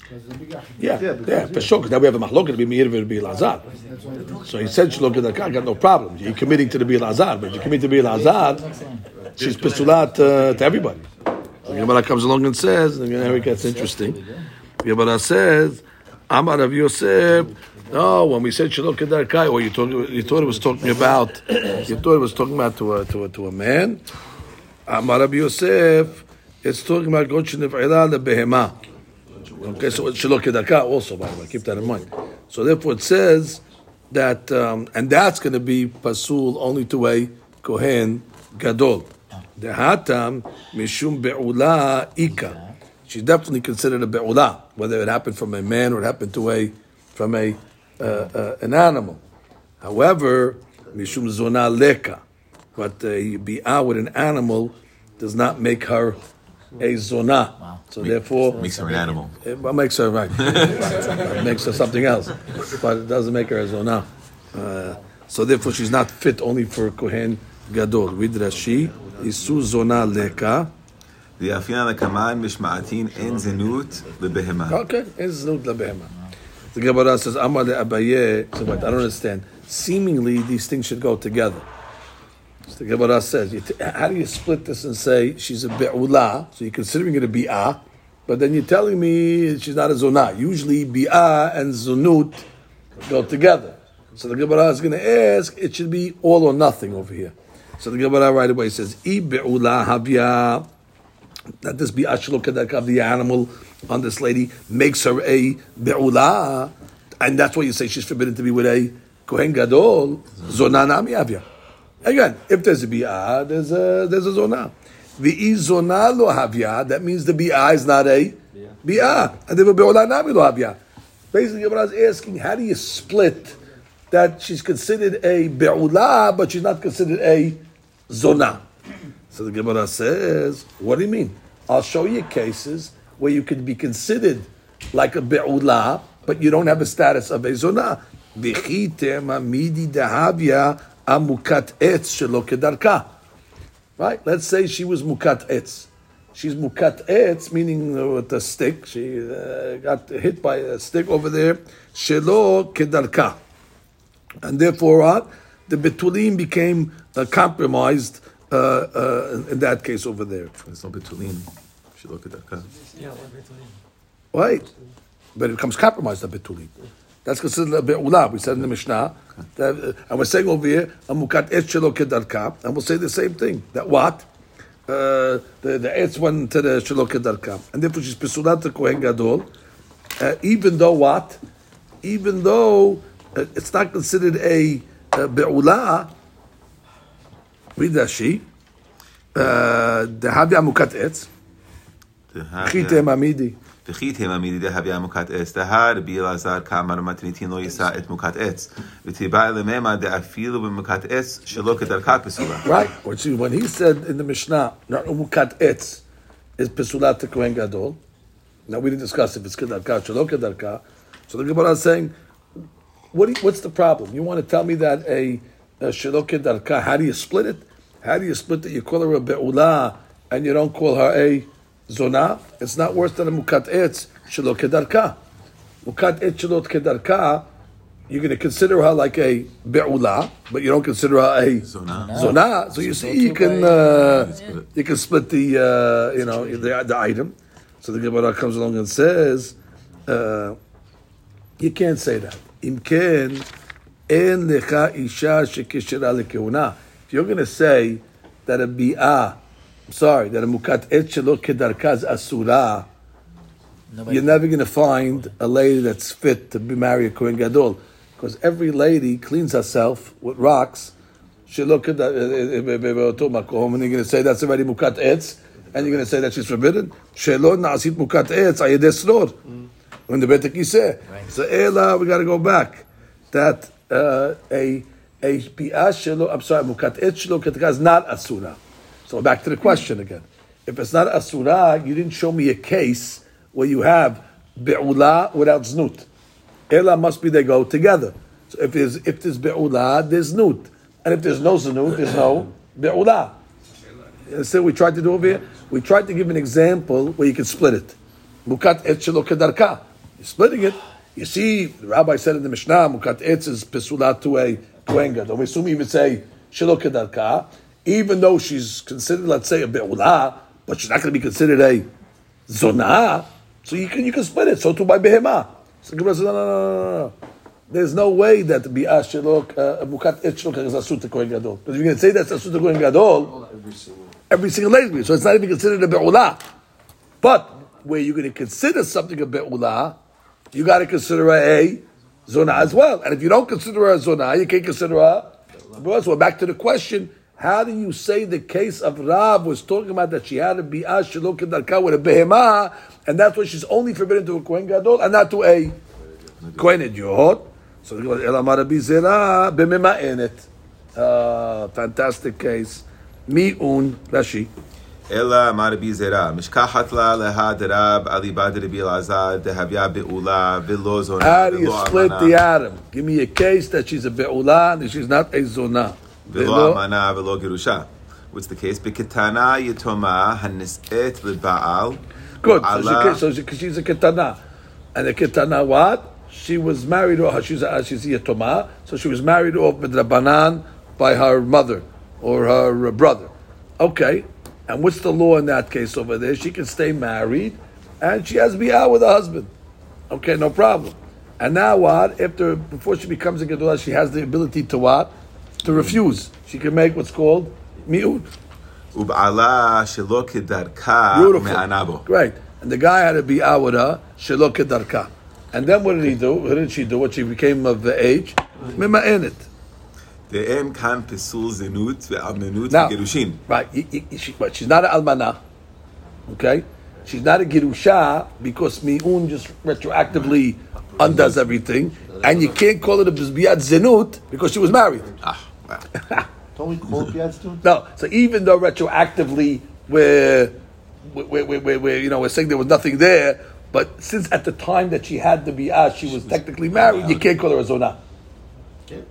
Kedarka. Because the bigger Hiddush. yeah, yeah, for sure. Because now we have a mahlok to be Meir and Elazar. That's why So he said Shalom Kedarka, got no problem. You're committing to the Bil Azar, but you commit to Bil Azar, she's pesulat uh, to everybody. So Gemara comes along and says, and here it gets interesting. The Gemara says, Amar Rav Yosef, no, when we said Shalom Kedarka, or you, thought you thought it was talking about, you thought it was talking about to a, to a, to a man. Amar Rav Yosef, it's talking about God the lebehema. Okay, so it's Shalom Kedarka also, by the way, keep that in mind. So therefore it says that, um, and that's going to be pasul only to a Kohen Gadol. The Hatam, Mishum Be'ula Ika. She's definitely considered a Be'ula, whether it happened from a man or it happened to a, from a, uh, uh, an animal. However, Mishum Zona Leka. But a Bi'ah with an animal does not make her a Zona. So therefore, Makes her an animal. it well, makes her right. right. It makes her something else, but it doesn't make her a zona. Uh, so therefore, she's not fit only for kohen gadol. With Rashi, isu zona leka. ויאפיין לקמן משמעתין אין זנות לבהמה. Okay, is znut labehema. The Gemara says, "Amar le'abaye." So, but I don't understand. Seemingly, these things should go together. So the Gemara says, "How do you split this and say she's a be'ula?" So you're considering it a bi'ah, but then you're telling me she's not a zonah. Usually, bi'ah and zonut go together. So the Gemara is going to ask, it should be all or nothing over here. So the Gemara right away says, "I be'ula havya." that this kedarka of the animal on this lady makes her a be'ula, and that's why you say she's forbidden to be with a kohen gadol. Zona nami avya. Again, if there's a bi'ah, there's a there's a zona. The zona lo havya. That means the bi'ah is not a bi'ah, and the be'ula nami lo havya. Basically, Gemara is asking, how do you split that she's considered a be'ula, but she's not considered a zona? So the Gemara says, what do you mean? I'll show you cases where you could be considered like a be'ula, but you don't have a status of a zonah. V'chitem amidi dahavya amukat etz shelo kedarka. Right? Let's say she was mukat etz. She's mukat etz, meaning uh, with a stick. She uh, got hit by a stick over there. Shelo kedarka. And therefore, what? The betulim became uh, compromised uh, uh, in, in that case over there. There's no betulin. Should look at that. Right? But it becomes compromised, the betulim. That's considered a be'ula. We said in the Mishnah. That, uh, and we're saying over here, a mukat etz shelo kedarka. And we'll say the same thing. That what? Uh, the, the etz went to the shelo kedarka. And therefore she's pesulat to Kohen Gadol. Uh, even though what? Even though uh, it's not considered a, a be'ula, read Rashi. Uh, The havya mukat etz. Chite mamidi. וכי תימא מידי דהביה מוכת עץ, דהה רבי אלעזר כאמר מתניתין לא יישא את מוכת עץ, ותיבא אלממה דאפילו במוכת עץ שלא כדרכה פסולה. Right. Which is when he said in the Mishnah, not umukat etz is pesulat to Kohen Gadol. Now we didn't discuss if it's kedarka, shelo kedarka. So the Gemara is saying, what do you, what's the problem? You want to tell me that a, a shelo kedarka? How do you split it? How do you split that? You call her a be'ula and you don't call her a zona. It's not worse than a mukat etz shelo kedarka. Mukat etz shelo kedarka. You're going to consider her like a be'ula, but you don't consider her a Zona. Zona. So you see, you can uh, you can split the uh, you know the, the item. So the Gemara comes along and says, uh, you can't say that. Imken en lecha isha shekishera lekeuna. If you're going to say that a bi'ah, I'm sorry, that a mukat et shelo kedarkaz asura, you're never going to find a lady that's fit to be married a Kohen Gadol. Because every lady cleans herself with rocks. She look at that, eh, eh, eh, and you're going to say that's already mukat etz, and you're going to say that she's forbidden. Shelo na'asit mukat etz ayedeh sror. When the Betek Yiseh. So Ela, we got to go back. That uh, a a bi'ah shelo, I'm sorry, mukat etz shelo is not asura. So back to the question again. If it's not asura, you didn't show me a case where you have be'ula without znut. Ela must be they go together. So if there's if there's be'ula, there's znut, and if there's no znut, there's no. You see what we tried to do over here? We tried to give an example where you can split it. Mukat et. You're splitting it. You see, the rabbi said in the Mishnah, Mukat etz is pesula to a kohen gadol. We assume he would say shelo even though she's considered, let's say, a be'ula, but she's not going to be considered a zonah. So you can you can split it. So too by behema. So the Gemara no, no, no, no, no. There's no way that bi'ah shelo uh, mukat et shelo is asut kohen gadol. Because you're going to say that's asut kohen gadol, every single lady. So it's not even considered a be'ula. But where you're going to consider something a be'ula, you got to consider a zona as well. And if you don't consider a zona, you can't consider her. So we're back to the question: how do you say the case of Rav was talking about that she had a bi'ah shelo kedarka with a behemah, and that's why she's only forbidden to a kohen gadol and not to a kohen hedyot? So Elamar Rabbi Zera b'mema'enet. Uh, fantastic case. Mi'un Rashi. Ela אמר רבי זרע, משכחת לה להא דרב עלי בד רבי אלעזר דהביה בעולה ולא זונה ולא split the atom. Give me a case that she's a בעולה and she's not a zonah. Velo amana velo gerusha. What's the case? Biketana yitoma hanis'et leba'al. Good. So so she's a ketana. And a ketana what? She was married or she's a, she's a. So she was married off with Rabbanan by her mother or her brother. Okay. And what's the law in that case over there? She can stay married and she has to be out with her husband. Okay, no problem. And now what? After before she becomes a Gedullah, she has the ability to what? to refuse. She can make what's called mi'ud. Beautiful. Great. And the guy had to be awada shelokedarka. And then what did he do? What did she do? What she became of the age? Mima'enit. De'em kan pesul zenut. Right. She, but she's not an almana. Okay? She's not a girusha because mi'un just retroactively undoes everything. And you can't call it a bizbiyat zenut because she was married. Ah. Don't we call it Biad? No, so even though retroactively we're, we're, we're, we're, you know, we're saying there was nothing there, but since at the time that she had the bi'ah, she was technically married, you can't call her a zonah.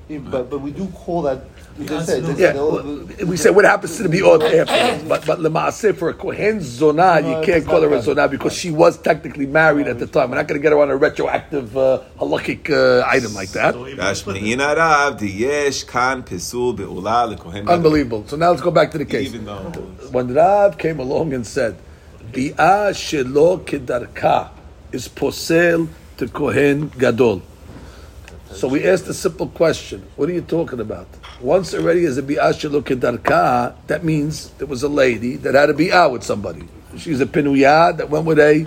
Yeah, But, but we do call that yeah, we said what happens to the biot after, but but lemaaseh for a kohen zona, you can't call her a zona because she was technically married at the time. We're not going to get her on a retroactive uh, halachic uh, item like that. Unbelievable. So now let's go back to the case. When Rav came along and said, "Bi'ah shelo kedarka is posel to kohen gadol." So we asked a simple question. What are you talking about? Once already as a Bi'ah shelo kedarka, that means there was a lady that had a Bi'ah with somebody. She's a Pinuyah that went with a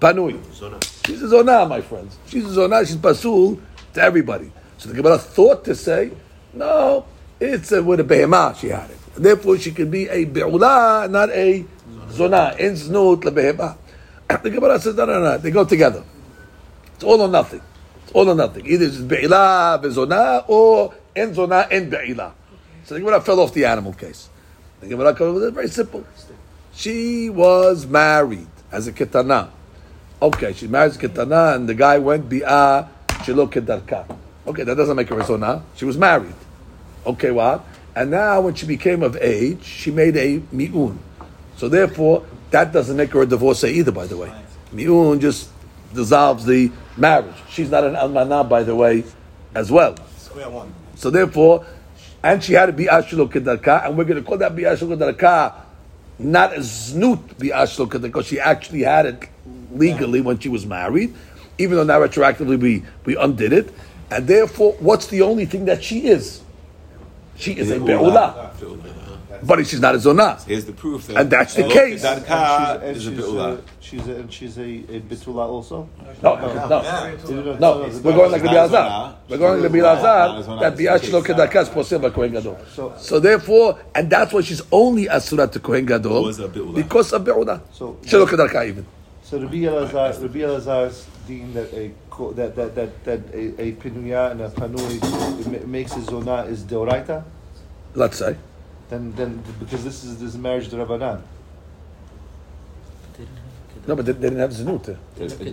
Panui. She's a Zonah, my friends. She's a Zonah, she's Pasul to everybody. So the Gemara thought to say, no, it's a, with a Behemah she had it. Therefore, she could be a Be'ula, not a Zonah. In Znut, lebehemah. [clears throat] The Gemara says, no, no, no, they go together. It's all or nothing. All or nothing. Either it's be'ilah, bezona, or en zona, en be'ilah. So the Gemara fell off the animal case. The Gemara comes with it very simple. She was married as a ketana. Okay, she married a ketana, and the guy went bi'ah shelo kedarka. Okay, that doesn't make her a zona. She was married. Okay, what? And now, when she became of age, she made a mi'un. So therefore, that doesn't make her a divorcee either, by the way. Mi'un just dissolves the marriage. She's not an almanah, by the way, as well. Square one. So therefore, and she had to be ashlo kedarka, and we're going to call that be ashlo kedarka, not as znut be ashlo kedarka, because she actually had it legally when she was married, even though now retroactively we, we undid it. And therefore, what's the only thing that she is? She is a be'ula. But she's not a zonah. Here's the proof. That And that's the Shelo case. and she's, a and she's, be'ula. uh, she's a, and she's a, a bitula also. No, no. No, No, we're going like the Not Biazar. We're going like the Not a Biazar. zonah. That biashlo kedarka is posel Kohen Gadol. So- So therefore, and that's why she's only a asura to Kohen Gadol Was a be'ula. because of be'ula. So- Shelo kedarka even. So Rabbi Elazar, Rabbi Elazar's deem that a co- that that that that a, a pinuya and a panui ma- makes a zona is deoraita. Let's say. Then then because this is this is marriage to Rabbanan. No, but they, they didn't have zanut.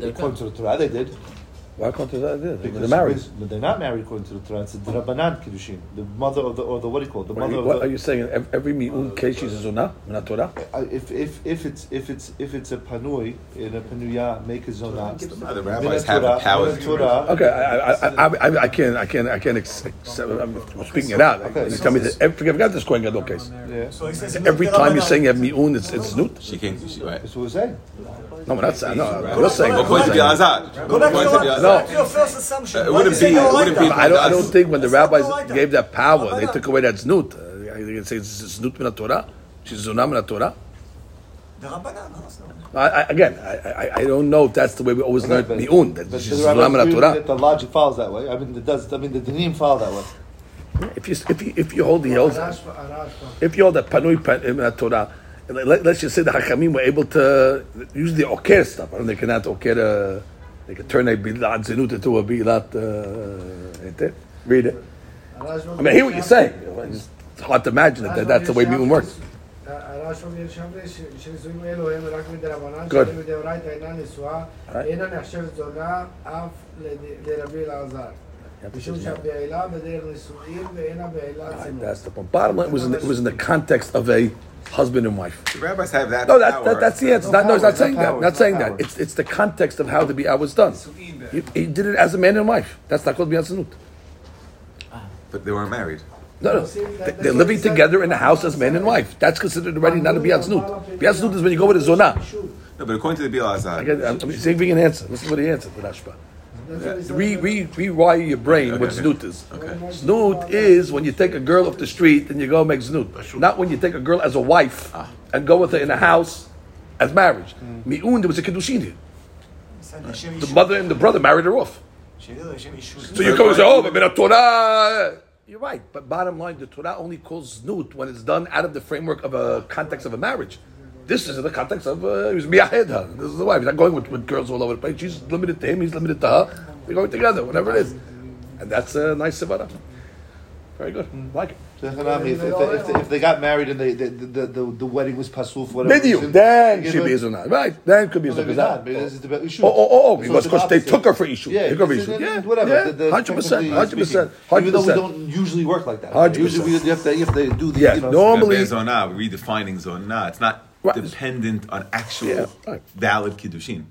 According to the Torah, they did. Why can't they? They're Because married. But they're not married according to the Torah. It's the Rabbanan kiddushin, the mother of the or the what do you call it? The What, are mother you, of what the. are you saying? Every mi'un case she's a zonah, not Torah. Uh, if if if it's if it's if it's a panui in a panuya make a zona. The rabbis have the power. Torah. Okay, I, I, I, I, I can't, I can't, I can't. Ex- ex- I'm speaking it out. Okay. You tell me that. Forget, forget this Kohen Gadol case. Yeah. So Every time you're saying you have mi'un, it's it's znut. She can't. She, right. That's what we're saying. No, we're not saying. No, we're not saying. According to Biazar. Go back to According to your, Biazar. back to your first assumption. It wouldn't be- it wouldn't be- I don't, I don't think when the rabbis gave that power, they took away that znut. Uh, You can say it's znut min Torah. She's zonah min Torah. The Rabbanan, no, it's not. I, I, again, I, I, I don't know if that's the way we always learned But- mi'un. That but she's the rabbis zonah min agree Torah. that the logic follows that way. I mean, it does. I mean, the dinim follow that way. If you if you if you hold the holds, Arashba, Arashba. if you hold the panui pan Torah, and let, us just say the Hakamim were able to use the oker stuff. I don't know, they cannot oker. Uh, they could turn a bilat zenut into a bilat uh, Read it. I mean, hear what you say. It's hard to imagine that that's the way Mi'un works. Good. Right. Right, that's the point. Bottom line, it was in the, it was in the context of a husband and wife. The rabbis have that. No, that, power. that that's the answer. No Not, no, he's not saying no that. Not saying power. that. It's it's the context of how the bi'ah was done. He, he did it as a man and wife. That's not called bi'ah. But they weren't married. No, no. They- They're living together in a house as man and wife. That's considered already not a bi'ah zanut. Bi'ah zanut is when you go with a zonah. No, but according to the Again, I'm, I'm saying can answer. Listen to what he answered, the Rashba. Re, re, rewire your brain what Okay. znut is. Okay. Znut is when you take a girl off the street and you go make znut. Not when you take a girl as a wife ah. and go with her in a house as marriage. Mi'un, there was a kiddushin here. The mother and the brother married her off. So you come and say, oh, but the Torah. You're right, but bottom line, the Torah only calls znut when it's done out of the framework of a context of a marriage. This is in the context of uh, he was miyahedha. This is the wife. He's not going with, with girls all over the place. She's limited to him. He's limited to her. They're going together, whatever it is, and that's a nice sevara. Very good, like it. So, Hanami, If, if, they, if, they, if they got married and they, the, the, the, the wedding was pasuf, for whatever. Video, reason, then they should be give a right? Then could be a her- Maybe not. Maybe this is the issue. Oh, oh, oh, oh, So because the they took her for issue. Yeah, They took her for it's- issue. Yeah, whatever. yeah, the- the- hundred percent, hundred percent, speaking. hundred Even though we don't usually work like that. 100%. Usually we, you have to you have to do the Yeah, you know, normally- Normally, zonah, we're redefining zonah. It's not Right. dependent on actual Yeah, right. valid kiddushin.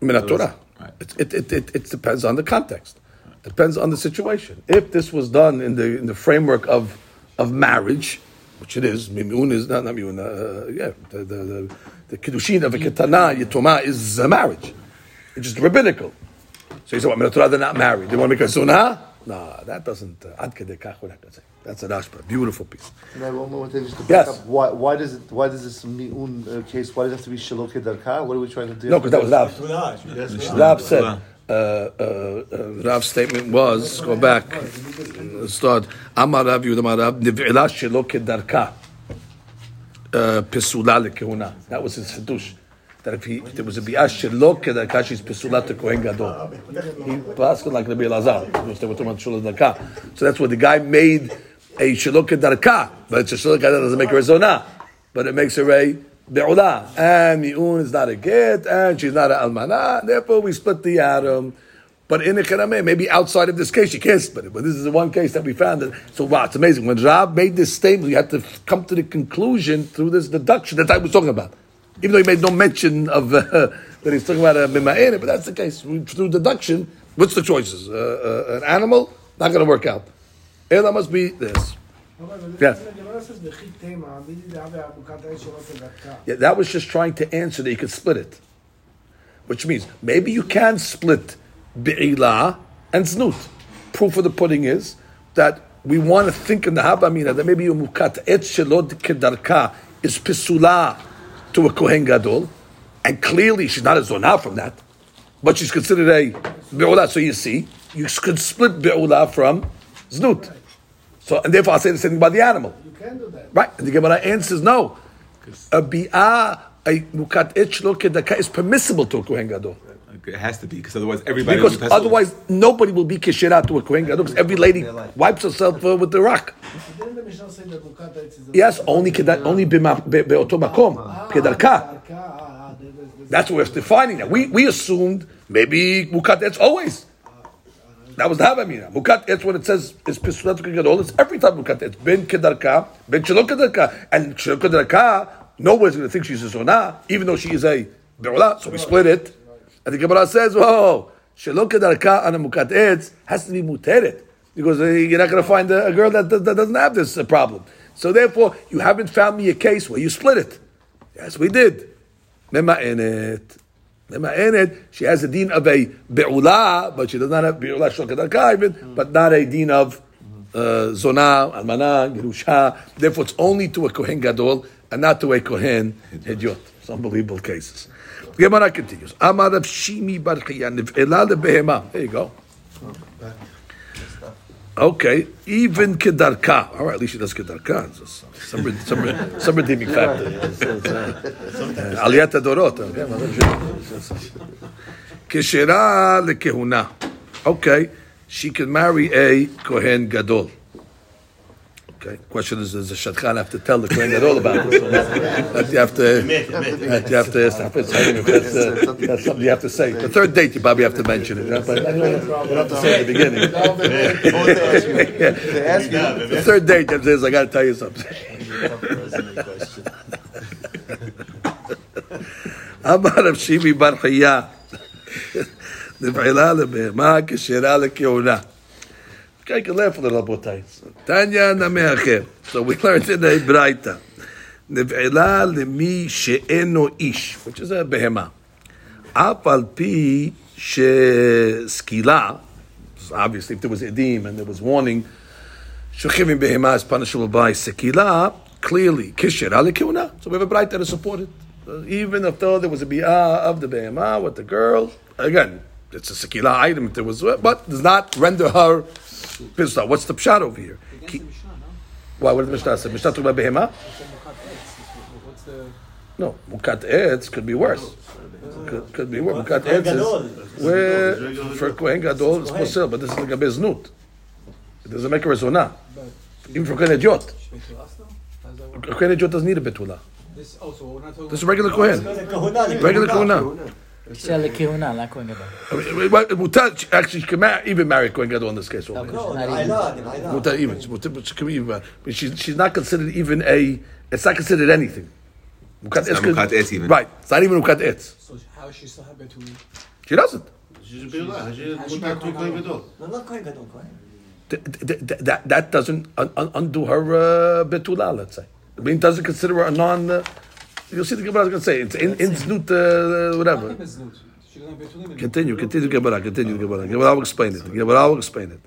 Min Torah. Right. It, it, it, it, depends on the context. Depends on the situation. If this was done in the in the framework of of marriage, which it is, mimun is not not mimun. Uh, yeah, the the the, the kiddushin of a ketana yitoma is a marriage. It's just rabbinical. So you say, what, Min Torah, they're not married. They want to make a sunnah? No, that doesn't. uh, Ad kedei kach we're not gonna say. That's a Rashba. Beautiful piece. And I one more thing just to back Yes. up. Why, why does it? Why does this mi'un uh, case? Why does it have to be shalok darka? What are we trying to do? No, because that was Rav. Rav said, uh, uh, uh, Rav's statement was, go back, start, Amar Rav Yudam Rav, Niv'ila shelo kedarka, uh, pesula lekehuna. That was his hadush. that if, he, if there was a bi'ah shelo kedarka, she's pesulat to Kohen Gadol. He paskin like Rabbi Elazar, because they were talking about shelo kedarka. So that's what the guy made a shelo kedarka, but it's a shelo kedarka doesn't make her a zonah, but it makes her a be'ula. And mi'un is not a get, and she's not an almana, therefore we split the atom. But in a Karame, maybe outside of this case, you can't split it. But this is the one case that we found. That, so wow, it's amazing. When Rab made this statement, you had to come to the conclusion through this deduction that I was talking about. Even though he made no mention of uh, [laughs] that he's talking about a bima'ene, but that's the case. Through deduction, what's the choices? Uh, uh, an animal? Not going to work out. Ela must be this. Yeah. Yeah, that was just trying to answer that you could split it. Which means maybe you can split bi'ilah and znut. Proof of the pudding is that we want to think in the Habamina that maybe mukat et shelod kedarka is pisula to a Kohen Gadol, and clearly she's not a zonah from that, but she's considered a bi'ulah. So you see, you could split bi'ulah from znut. So, and therefore I'll say the same thing about the animal. You can do that. Right, and the Gemara answers no. A bi'ah, a mukat et shelo is permissible to a Kohen Gadol. It has to be because otherwise everybody. Because will be otherwise, nobody will be kishira to a Kohen Gadol because every lady wipes herself uh, with the rock. Didn't the that Mukat Eitz is a Yes, only kedat, only b'ma- be- be'oto makom, kedarka. Ah, ah, there- there's- there's- That's what we're defining that. We, we assumed maybe mukat etz always. That was the Havamina. Mukat etz when it says is pisulat gadol, it's every time mukat etz. Ben kedarka, ben shelo kedarka. And shelo kedarka, nobody's going to think she's a zonah, even though she is a be'ula, so we split it. And the Gemara says, whoa, shelo kedarka on a mukat etz has to be muteret. Because uh, you're not going to find a, girl that, that, that doesn't have this uh, problem. So therefore, you haven't found me a case where you split it. Yes, we did. Mema'enet. Mema'enet, she has a deen of a be'ula, but she does not have be'ula shokadaka even, but not a deen of uh, zona, almana, gerusha. Therefore, it's only to a kohen gadol and not to a kohen hedyot. It's unbelievable cases. Gemara continues. Shimi. There you go. Okay, even kedarka. All right, at least she does kedarka. Just Some, some, some redeeming factor. Uh, Aliyat adorot. okay, well, that's it. Keshera lekehuna. Okay, she can marry a kohen gadol. Okay, question is, does the shadchan have to tell the kohen gadol about this? That you have to, that you have to, that's, uh, that's something you have to say. The third date, you probably have to mention it. you know, But anyway, you don't have to say it at the beginning. They ask you. The third date, that says, I got to tell you something. אמר רב שימי בר חייא, נבעלה לבהמה כשרה לכהונה. Okay, can laugh a little, רבותיי. תניא נמי אחר. So we learned [laughs] in the ברייתא. נבעלה למי שאינו איש, which is a בהמה. אף על פי שסקילה, so obviously if there was edim and there was warning, Shechivim behema is punishable by sekila, clearly, kisher ale kiuna. So we have a bright that is supported. Uh, even if though there was a bi'ah of the behema with the girl, again, it's a sekila item if there was, but does not render her pizza. What's the pshat over here? Ki- Why? What did the Mishnah say? Mishnah talking about behema? No, mukat etz could be worse. Oh, could, could be worse. Mukat etz is where for kohen gadol it's possible, but this is like a beznut. It doesn't make a zonah. Even for kohen hedyot. Betulas now? How does that work? A kohen hedyot doesn't need a betula. This oh, also we're not talking This is regular kohen. Regular kohuna. Shella not Kohen Gadol. I mean, Mutar, actually, she can marry, even marry Kohen Gadol in this case. No, no, I know, I even. She can even, but she's, she's not considered even a, it's not considered anything. Mukat Etz. Mukat Etz even. Right. It's not even Mukat Etz. So how is she still happy to She doesn't. She's a Bilah. She would not do Kohen Gadol. No, not Kohen Gadol, That, that, doesn't undo her uh, betula, let's say. I mean, doesn't consider her a non... Uh, You'll see the Gemara is going to say it's in, in Znut, uh, uh, whatever. Continue, continue the Gemara, continue the Gemara. Gemara will explain it. Gemara will explain it.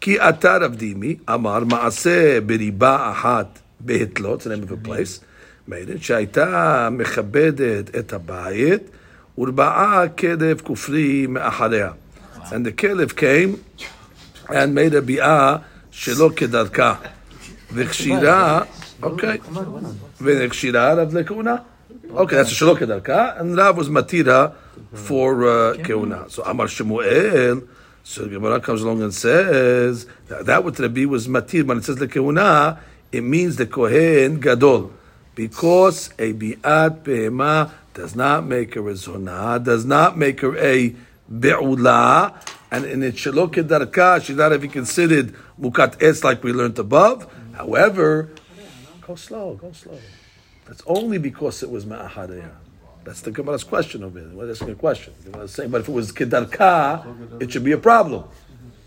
Ki atar avdimi amar ma'aseh beriba ahat behitlot, the name of a place, made it, shaita mechabedet et habayit, urba'a kedev kufri me'ahareha. And the kelev came and made a bi'ah shelo kedarka. V'chshira. Okay. V'nekshira Rav Lekuna. Okay, that's a Shalok Kedarka, and Rav was Matira for uh, Keuna. So Amar Shemuel, so Gemara comes along and says that, that what Rabbi was Matir, when it says Lekeuna, it means the Kohen Gadol. Because a Bi'at pehema does not make her a Zonah, does not make her a Be'ulah, and in its Shalok she's not even considered Mukat Es like we learned above. However, go slow, go slow. That's only because it was ma'ahadaya. That's the Gemara's question over there. Well, asking a question. The Gemara's saying, but if it was kedarka, it should be a problem.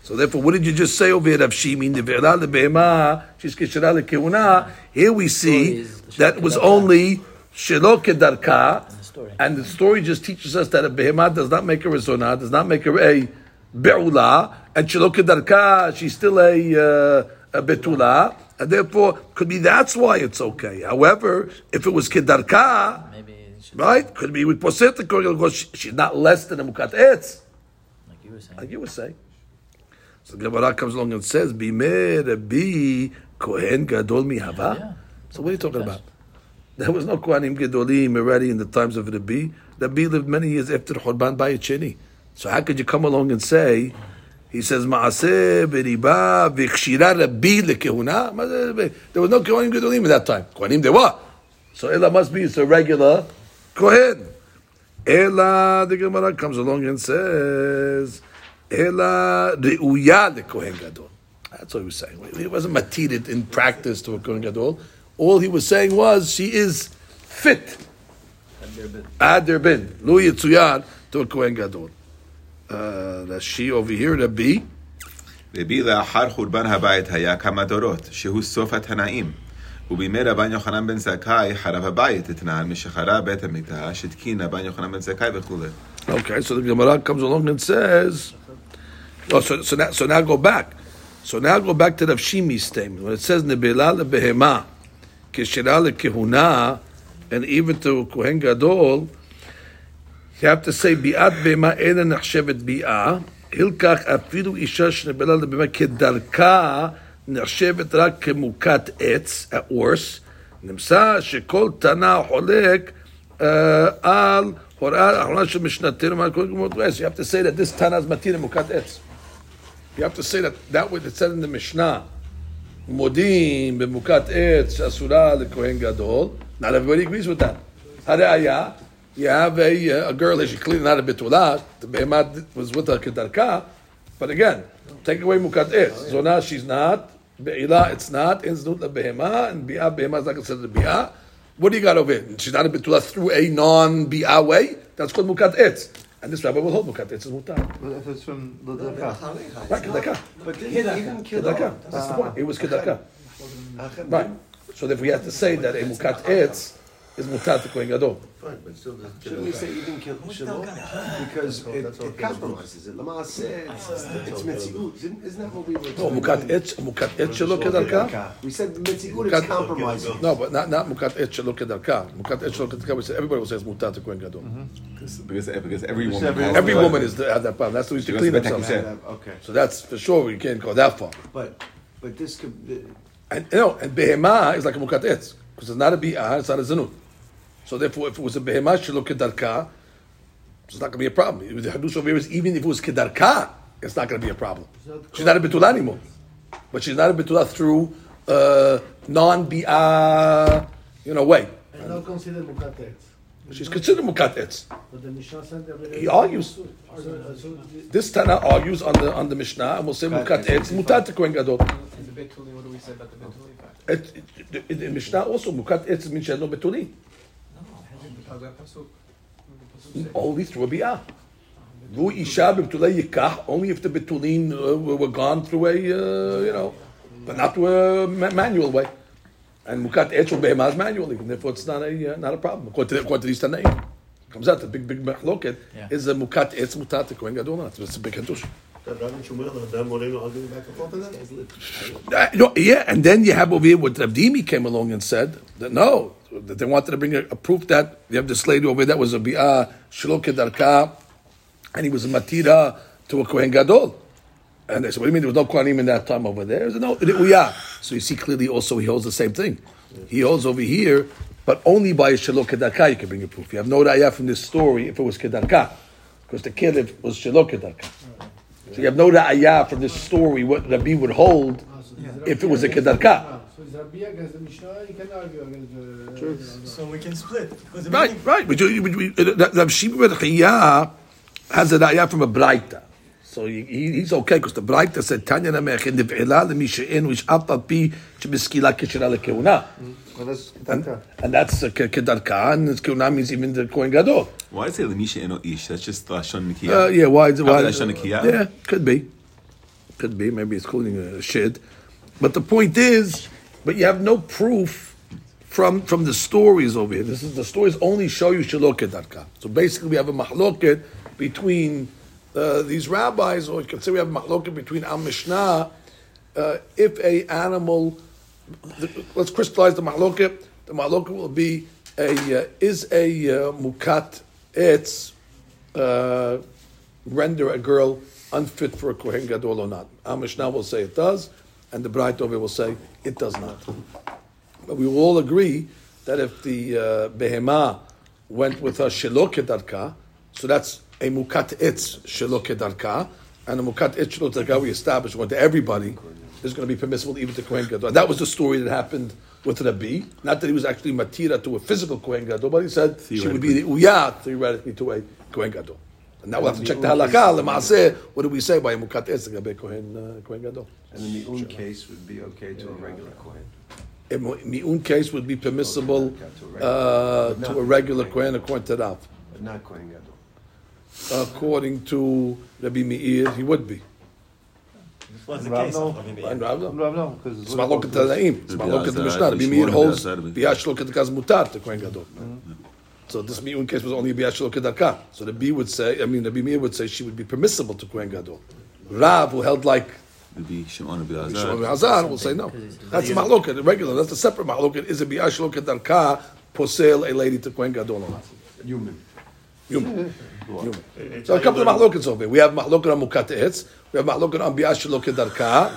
So therefore, what did you just say over here? Rav Shimi, the ve'ela lebehema, she's lekeuna. Here we see that was only shelo kedarka, and the story just teaches us that a behema does not make her a zonah, does not make her a be'ula, and shelo kedarka, she's still a, uh, a betula, and therefore could be that's why it's okay. However, if it was kedarka, Maybe right, could be with poset because she- she's not less than a mukat etz, like you were saying. like you were saying. So Gemara comes along and says, "Bimeh Rabbi Kohen Gadol Mihava." Yeah. So what are you talking about? There was no Kohanim Gedolim already in the times of Rabbi. Rabbi lived many years after Churban Bayit Sheni. So how could you come along and say, he says, Maaseh beriba v'chshira Rabbi lekehuna? There was no Kohanim Gedolim at that time. Kohanim there were. So Ella must be it's a regular Kohen. Ella, the Gemara comes along and says, Ella re'uya lekohen gadol. That's what he was saying. He wasn't matided in practice to a kohen gadol. All he was saying was she is fit. Ader bin lo yitzuyad to a kohen gadol. Uh, that's she over here, Rabbi. רבי לאחר חורבן הבית היה כמה דורות, שהוא סוף התנאים. ובימי רבן יוחנן בן זכאי חרב הבית אתנן, משחרב בית המקדש, התקין רבן יוחנן בן זכאי וכולי. Okay, so the Gemara comes along and says, oh, so, so, now, so now go back. So now go back to the Shimi's statement. When it says, Nebela lebehema, kishira lekehuna, and even to Kohen Gadol, you have to say, bi'at behema ena nechshevet bi'ah, hilkach afilu isha shnebela lebehema kedarka, נחשבת רק כמוכת עץ, at worst, נמצא שכל תנא חולק אה, על הוראה האחרונה של משנתנו מעל כל גמות רס. You have to say that this תנא is מתיר למוכת עץ. You have to say that that way it said in the Mishnah, מודים במוכת עץ שאסורה לכהן גדול. Not everybody agrees with that. הראיה, you have a, uh, a girl that she clearly not a betula, the behemat was with her kedarka, but again, take away mukat etz. now she's not. Be'ila, it's not. In znut la behema, and bi'ah, behemah is like not considered bi'ah. What do you got over here? She's not a betula through a non-bi'ah way? That's called mukat etz. And this rabbi will hold mukat etz is mutar. But if it's from Ladaka. Right, kedarka. But didn't even kill Kedarka. That's the point. It was kedarka. Right. So if we have to say that a mukat etz is mutar to kohen gadol. Fine, but still, shouldn't we say even kill shalom? Because it, it compromises it. Lama said it's, it's mitziut. Didn't- Isn't that what we were? No, mukat etz, mukat etz shelo kedarka. We said mitziut Mukat- is compromising. No, but not not mukat etz shelo kedarka. Mukat etz shelo kedarka. We said everybody will say it's mutar to kohen gadol. Mm-hmm. Because, because, because every woman every- has Every the- woman is the, has that problem. That's the way to clean goes to themselves. Okay, So that's for sure. We can't go that far. but but this could. the- And you know, and behema is like a mukat etz because it's not a bi'ah, it's not a zanut. So therefore, if it was a behema shelo kedarka, it's not going to be a problem. The hadush over here is even if it was kedarka, it's not going to be a problem. She's not a betula anymore, but she's not a betula through uh, non-bi'ah, you know, way. It's not considered mukatet. She's considered mukat etz. But the Mishnah said that He argues. So, so This Tana argues on the on the Mishnah and will say mukat etz mutat kohen gadol. In the Betuli, what do we say about the Betuli the Mishnah also mukat etz means she has no betuli. Because that pasuk, the pasuk says- only through a bi'ah. Ru isha b'betulei yikach, only if the betulin uh, were were gone through a, uh, you know, but not through a ma- manual way. And mukat etz or behemah manually, and therefore it's not a, uh, not a problem. According to, according to these Tanaim. Comes out, the big, big machloket Yeah. is a mukat etz mutat to kohen gadol. It's a big hadush. Uh, you yeah, and then you have over here what Rabdimi came along and said that no, that they wanted to bring a, a proof that you have this lady over that was a bi'ah shelo kedarka, and he was a matira to a kohen gadol. And they said, what do you mean there was no kohanim in that time over there? He said, no, yeah. So you see clearly also he holds the same thing. He holds over here But only by a kedarka you can bring a proof. You have no raya from this story if it was kedarka, because the kelev was shalok kedarka. So you have no raya from this story what Rabbi would hold if it was a kedarka. So Rabbi against the Mishnah? You can argue against the. So we can split. Right, meaning- right. But you, but you, uh, Rav Shimon ben Chiyah has a raya from a braita. So he, he- he's okay because the braita said Tanya namech in the ve'ela lemishein which apal pi shemiskila kishra lekeuna. Well, that's And, Kedarka. and that's uh, ke- kedarka, and it's keuna means even the kohen gadol. Why is it Lemisha Eno Ish? That's just Lashon Uh, Nikiya. yeah, why? is it- why Probably Lashon Nikiyah. Yeah, could be, could be. Maybe it's calling a shid, but the point is, but you have no proof from from the stories over here. This is the stories only show you shalok kedarka. So basically, we have a mahloket between uh, these rabbis, or you could say we have a mahloket between Al Mishnah. Uh, if a animal, let's crystallize the mahloket. The mahloket will be a uh, is a uh, mukat etz uh, render a girl unfit for a kohen gadol or not. Our Mishnah will say it does, and the Bright over will say it does not. But we will all agree that if the uh, behema went with a shelo kedarka, so that's a mukat etz shelo kedarka, and a mukat etz shelo kedarka we established went to everybody is going to be permissible even to kohen gadol. That was the story that happened with Rabbi. Not that he was actually matira to a physical kohen gadol, but he said she would be the uyah theoretically to a kohen gadol. And now we'll have to check the halakha. Lemaaseh, what do we say by a mukat etz legabe kohen uh, kohen gadol? And the mi'un case would be okay to a regular Kohen. A mu- mi'un case would be permissible uh, to a regular kohen according to Rav. But not Kohen Gadol. According to Rabbi Meir, he would be. What's the Rav, case? no. of Rabbi And Rav, no. No, no, because It's machloket Tanaim. It's Rabbi machloket the Elazar, Mishnah. Rabbi Rabbi Meir Shimon, holds Rabbi Elazar. biyash lo kedakas mutar to kohen gadol. So this mi'un case was only biyash lo kedaka. So the B would say, I mean, Rabbi Meir would say she would be permissible to kohen gadol. Rav, who held like Rabbi Shimon Rabbi Shimon Hazan, will say no. That's a machloket, the regular. That's a separate machloket. Is a biyash lo kedarka posel a lady to kohen gadol or not? Human. Human. Human. So a couple of mahlokets over here. We have mahloket on mukat etz. We have mahloket on biyash lo kedarka.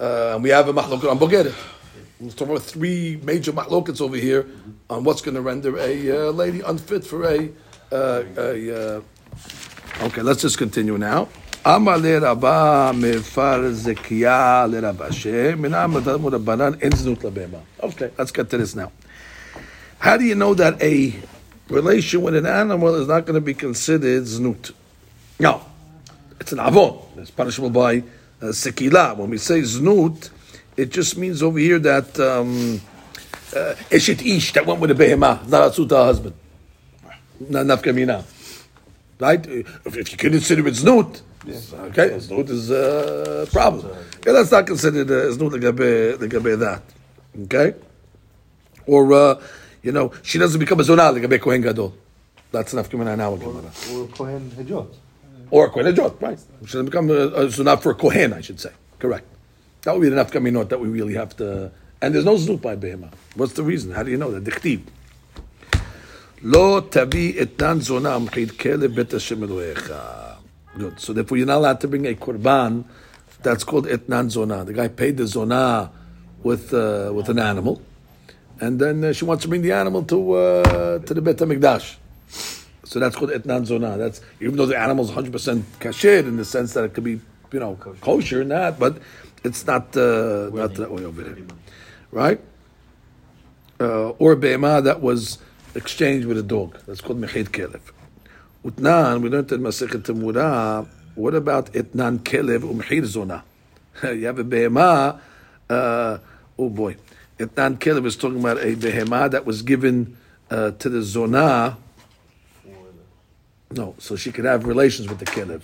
Uh, and we have a mahloket on bogeret. We're talking about three major mahlokets over here on what's going to render a uh, lady unfit for a. Uh, a uh, okay, let's just continue now. Okay, let's get to this now. How do you know that a relation with an animal is not going to be considered znut? No, it's an avon. It's punishable by uh, sekila. When we say znut, it just means over here that um, uh, eshet ish that went with a behemah, not a her husband, not nafka mina. Right? If, if you consider it znut, okay, znut is a problem. Okay, that's not considered uh, znut legabe legabe that. Okay, or uh, you know, she doesn't become a zonah legabe kohen gadol. That's nafka mina now. Gemara. Or Kohen Hedyot. Or a Kohen Hedyot, right. Which should become a, a Zonah for a Kohen, I should say. Correct. That would be the Nafka Minot that we really have to. And there's no Znut by Behema. What's the reason? How do you know that? Dichtib. Lo tabi etnan zona amchid kele bet Hashem Elohecha. Good. So therefore, you're not allowed to bring a korban that's called etnan zona. The guy paid the zona with uh, with an animal, and then uh, she wants to bring the animal to uh, to the Bet Hamikdash. So that's called etnan zona. That's even though the animal's 100 percent kasher in the sense that it could be, you know, kosher and that, but it's not uh, not that way over there, right? Uh, or a be'ema that was exchanged with a dog. That's called mechir kelev. Etnan, we learned in Masechet Temura. What about etnan kelev umchir zona? [laughs] you have a behema. Uh, oh boy, etnan kelev is talking about a behema that was given uh, to the zona. No, so she could have relations with the kelev.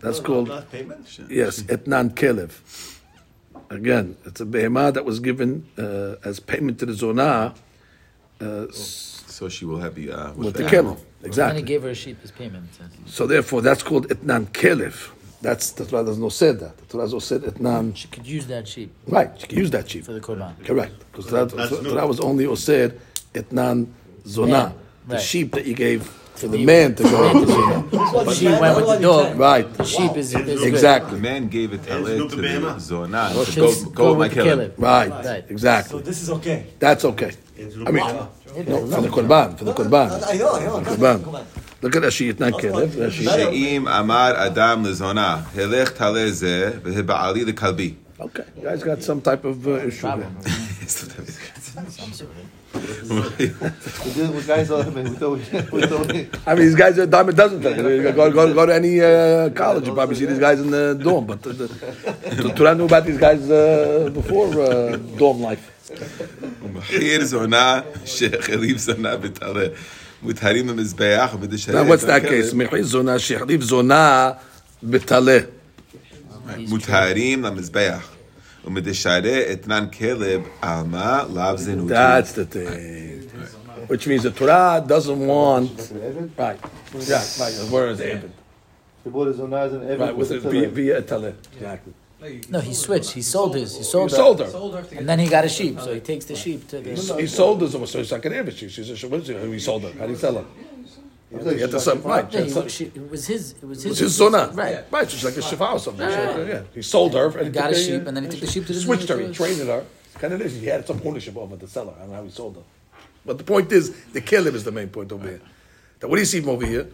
That's No, called payment? yes, etnan kelev. Again, it's a behema that was given uh, as payment to the zona uh, s- So she will have the uh, with, with the, the animal. kelev. And he gave her a sheep as payment. So therefore, that's called etnan kelev. That's the Torah doesn't know said that. The Torah doesn't said etnan. She could use that sheep Right, she could use that sheep. for the korban. Correct, because that, That's that, new. was only osed etnan zona, Yeah, the right. sheep that you gave for the man to go. but she went with the dog. Right. The sheep is, exactly. The man gave it to the Zonah to go, go, with kelev. Right. Exactly. So this is okay. That's okay. I mean, no, for the korban, for the korban. For the korban. Look at she יתנה כלב. Sheim amar adam לזונה, helech taleze זה והבעלי לכלבי. Okay, you guys got some type of uh, issue. [laughs] Some sort of I mean, these guys are diamond dozen. Yeah, go, go, go, go to any uh, college, you probably see these guys in the dorm. But uh, Torah knew about these guys uh, before uh, dorm life. מחיר זונה שהחריב זונה בטהרה. מוטהרים במזבח ובדשהרי. What's that case? מחיר זונה שהחריב זונה בטלה. מוטהרים למזבח. That's the thing. Right. Which means the Torah doesn't want. Right. Yeah, right. The word is Eben. Right, with a be, be a tale. Exactly. No, he switched. He sold his. He sold, he sold her. her. Sold her and then he got a sheep, so he takes the sheep to the. He sold his, so he's like an Ebed. She's a He sold her. How do you sell her? He had to sell, right. Yeah, she he, to- she, it was his. It was his. It his. was his zona. Right. Right. She's like a shifa or something. She had- yeah. He sold her. And He got a sheep, and then he took the sheep to the switched her. to He the- traded her. Kind of is. He had some ownership over the seller. I don't know how he sold her. But the point is, the kilim is the main point over here. That what do you see from over here?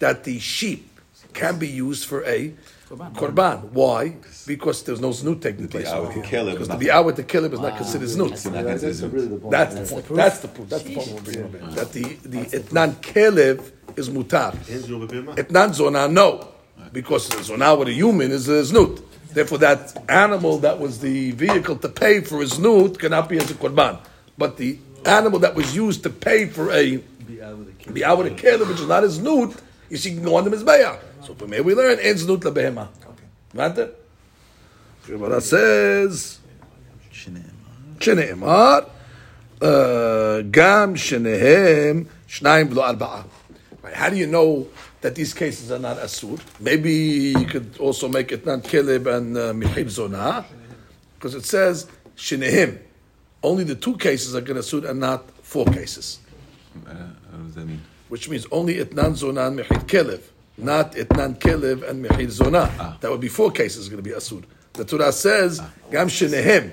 That the sheep can be used for a korban. Why? Because there's no znut taking place The over hour here. to kill it Because was to not- be hour to kill it is not considered znut. It's not Yeah, That's really the point. That's the point. That's the point. That's the point we're bringing over. That the the etnan kelev is mutar. Ezra bebema. Etnan zona no, because zona with a human is a znut. Therefore, that animal that was the vehicle to pay for a znut cannot be as a korban. But the animal that was used to pay for a be out with a killer, which is not a znut, you see, go on the Mizbeah. So from here we learn, En Znut LaBehema. Okay. Gemara says, שנאמר, גם shneim. Shneim. ולא ארבעה. How do you know that these cases are not asur? Maybe you could also make it not kelev and uh, mihib zonah, because it says shneim. Only the two cases are going to suit and not four cases. Uh, what does that mean? Which means only etnan zonah and mihid kelev, not etnan kelev and mihid zonah. Ah. That would be four cases going to be Asur. The Torah says ah. gam shenehim.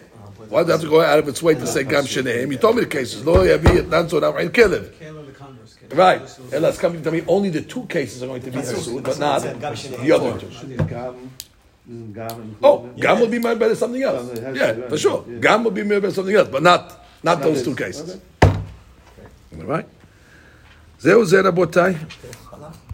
Why do you have to go out of its way to say gam ah, shenehim? You told me the cases. Lo yavi etnan zonah mihid kelev. Kale and the converse. Kale. Right. And that's coming to tell me. Only the two cases are going to be Asur, but not the other two. Gam, isn't Oh, in- gam will be made by something else. Yeah, it has to Yeah, be, for sure. yeah. Gam will be made by something else, but not not those two this. cases. All right. Zeu Zerabotai.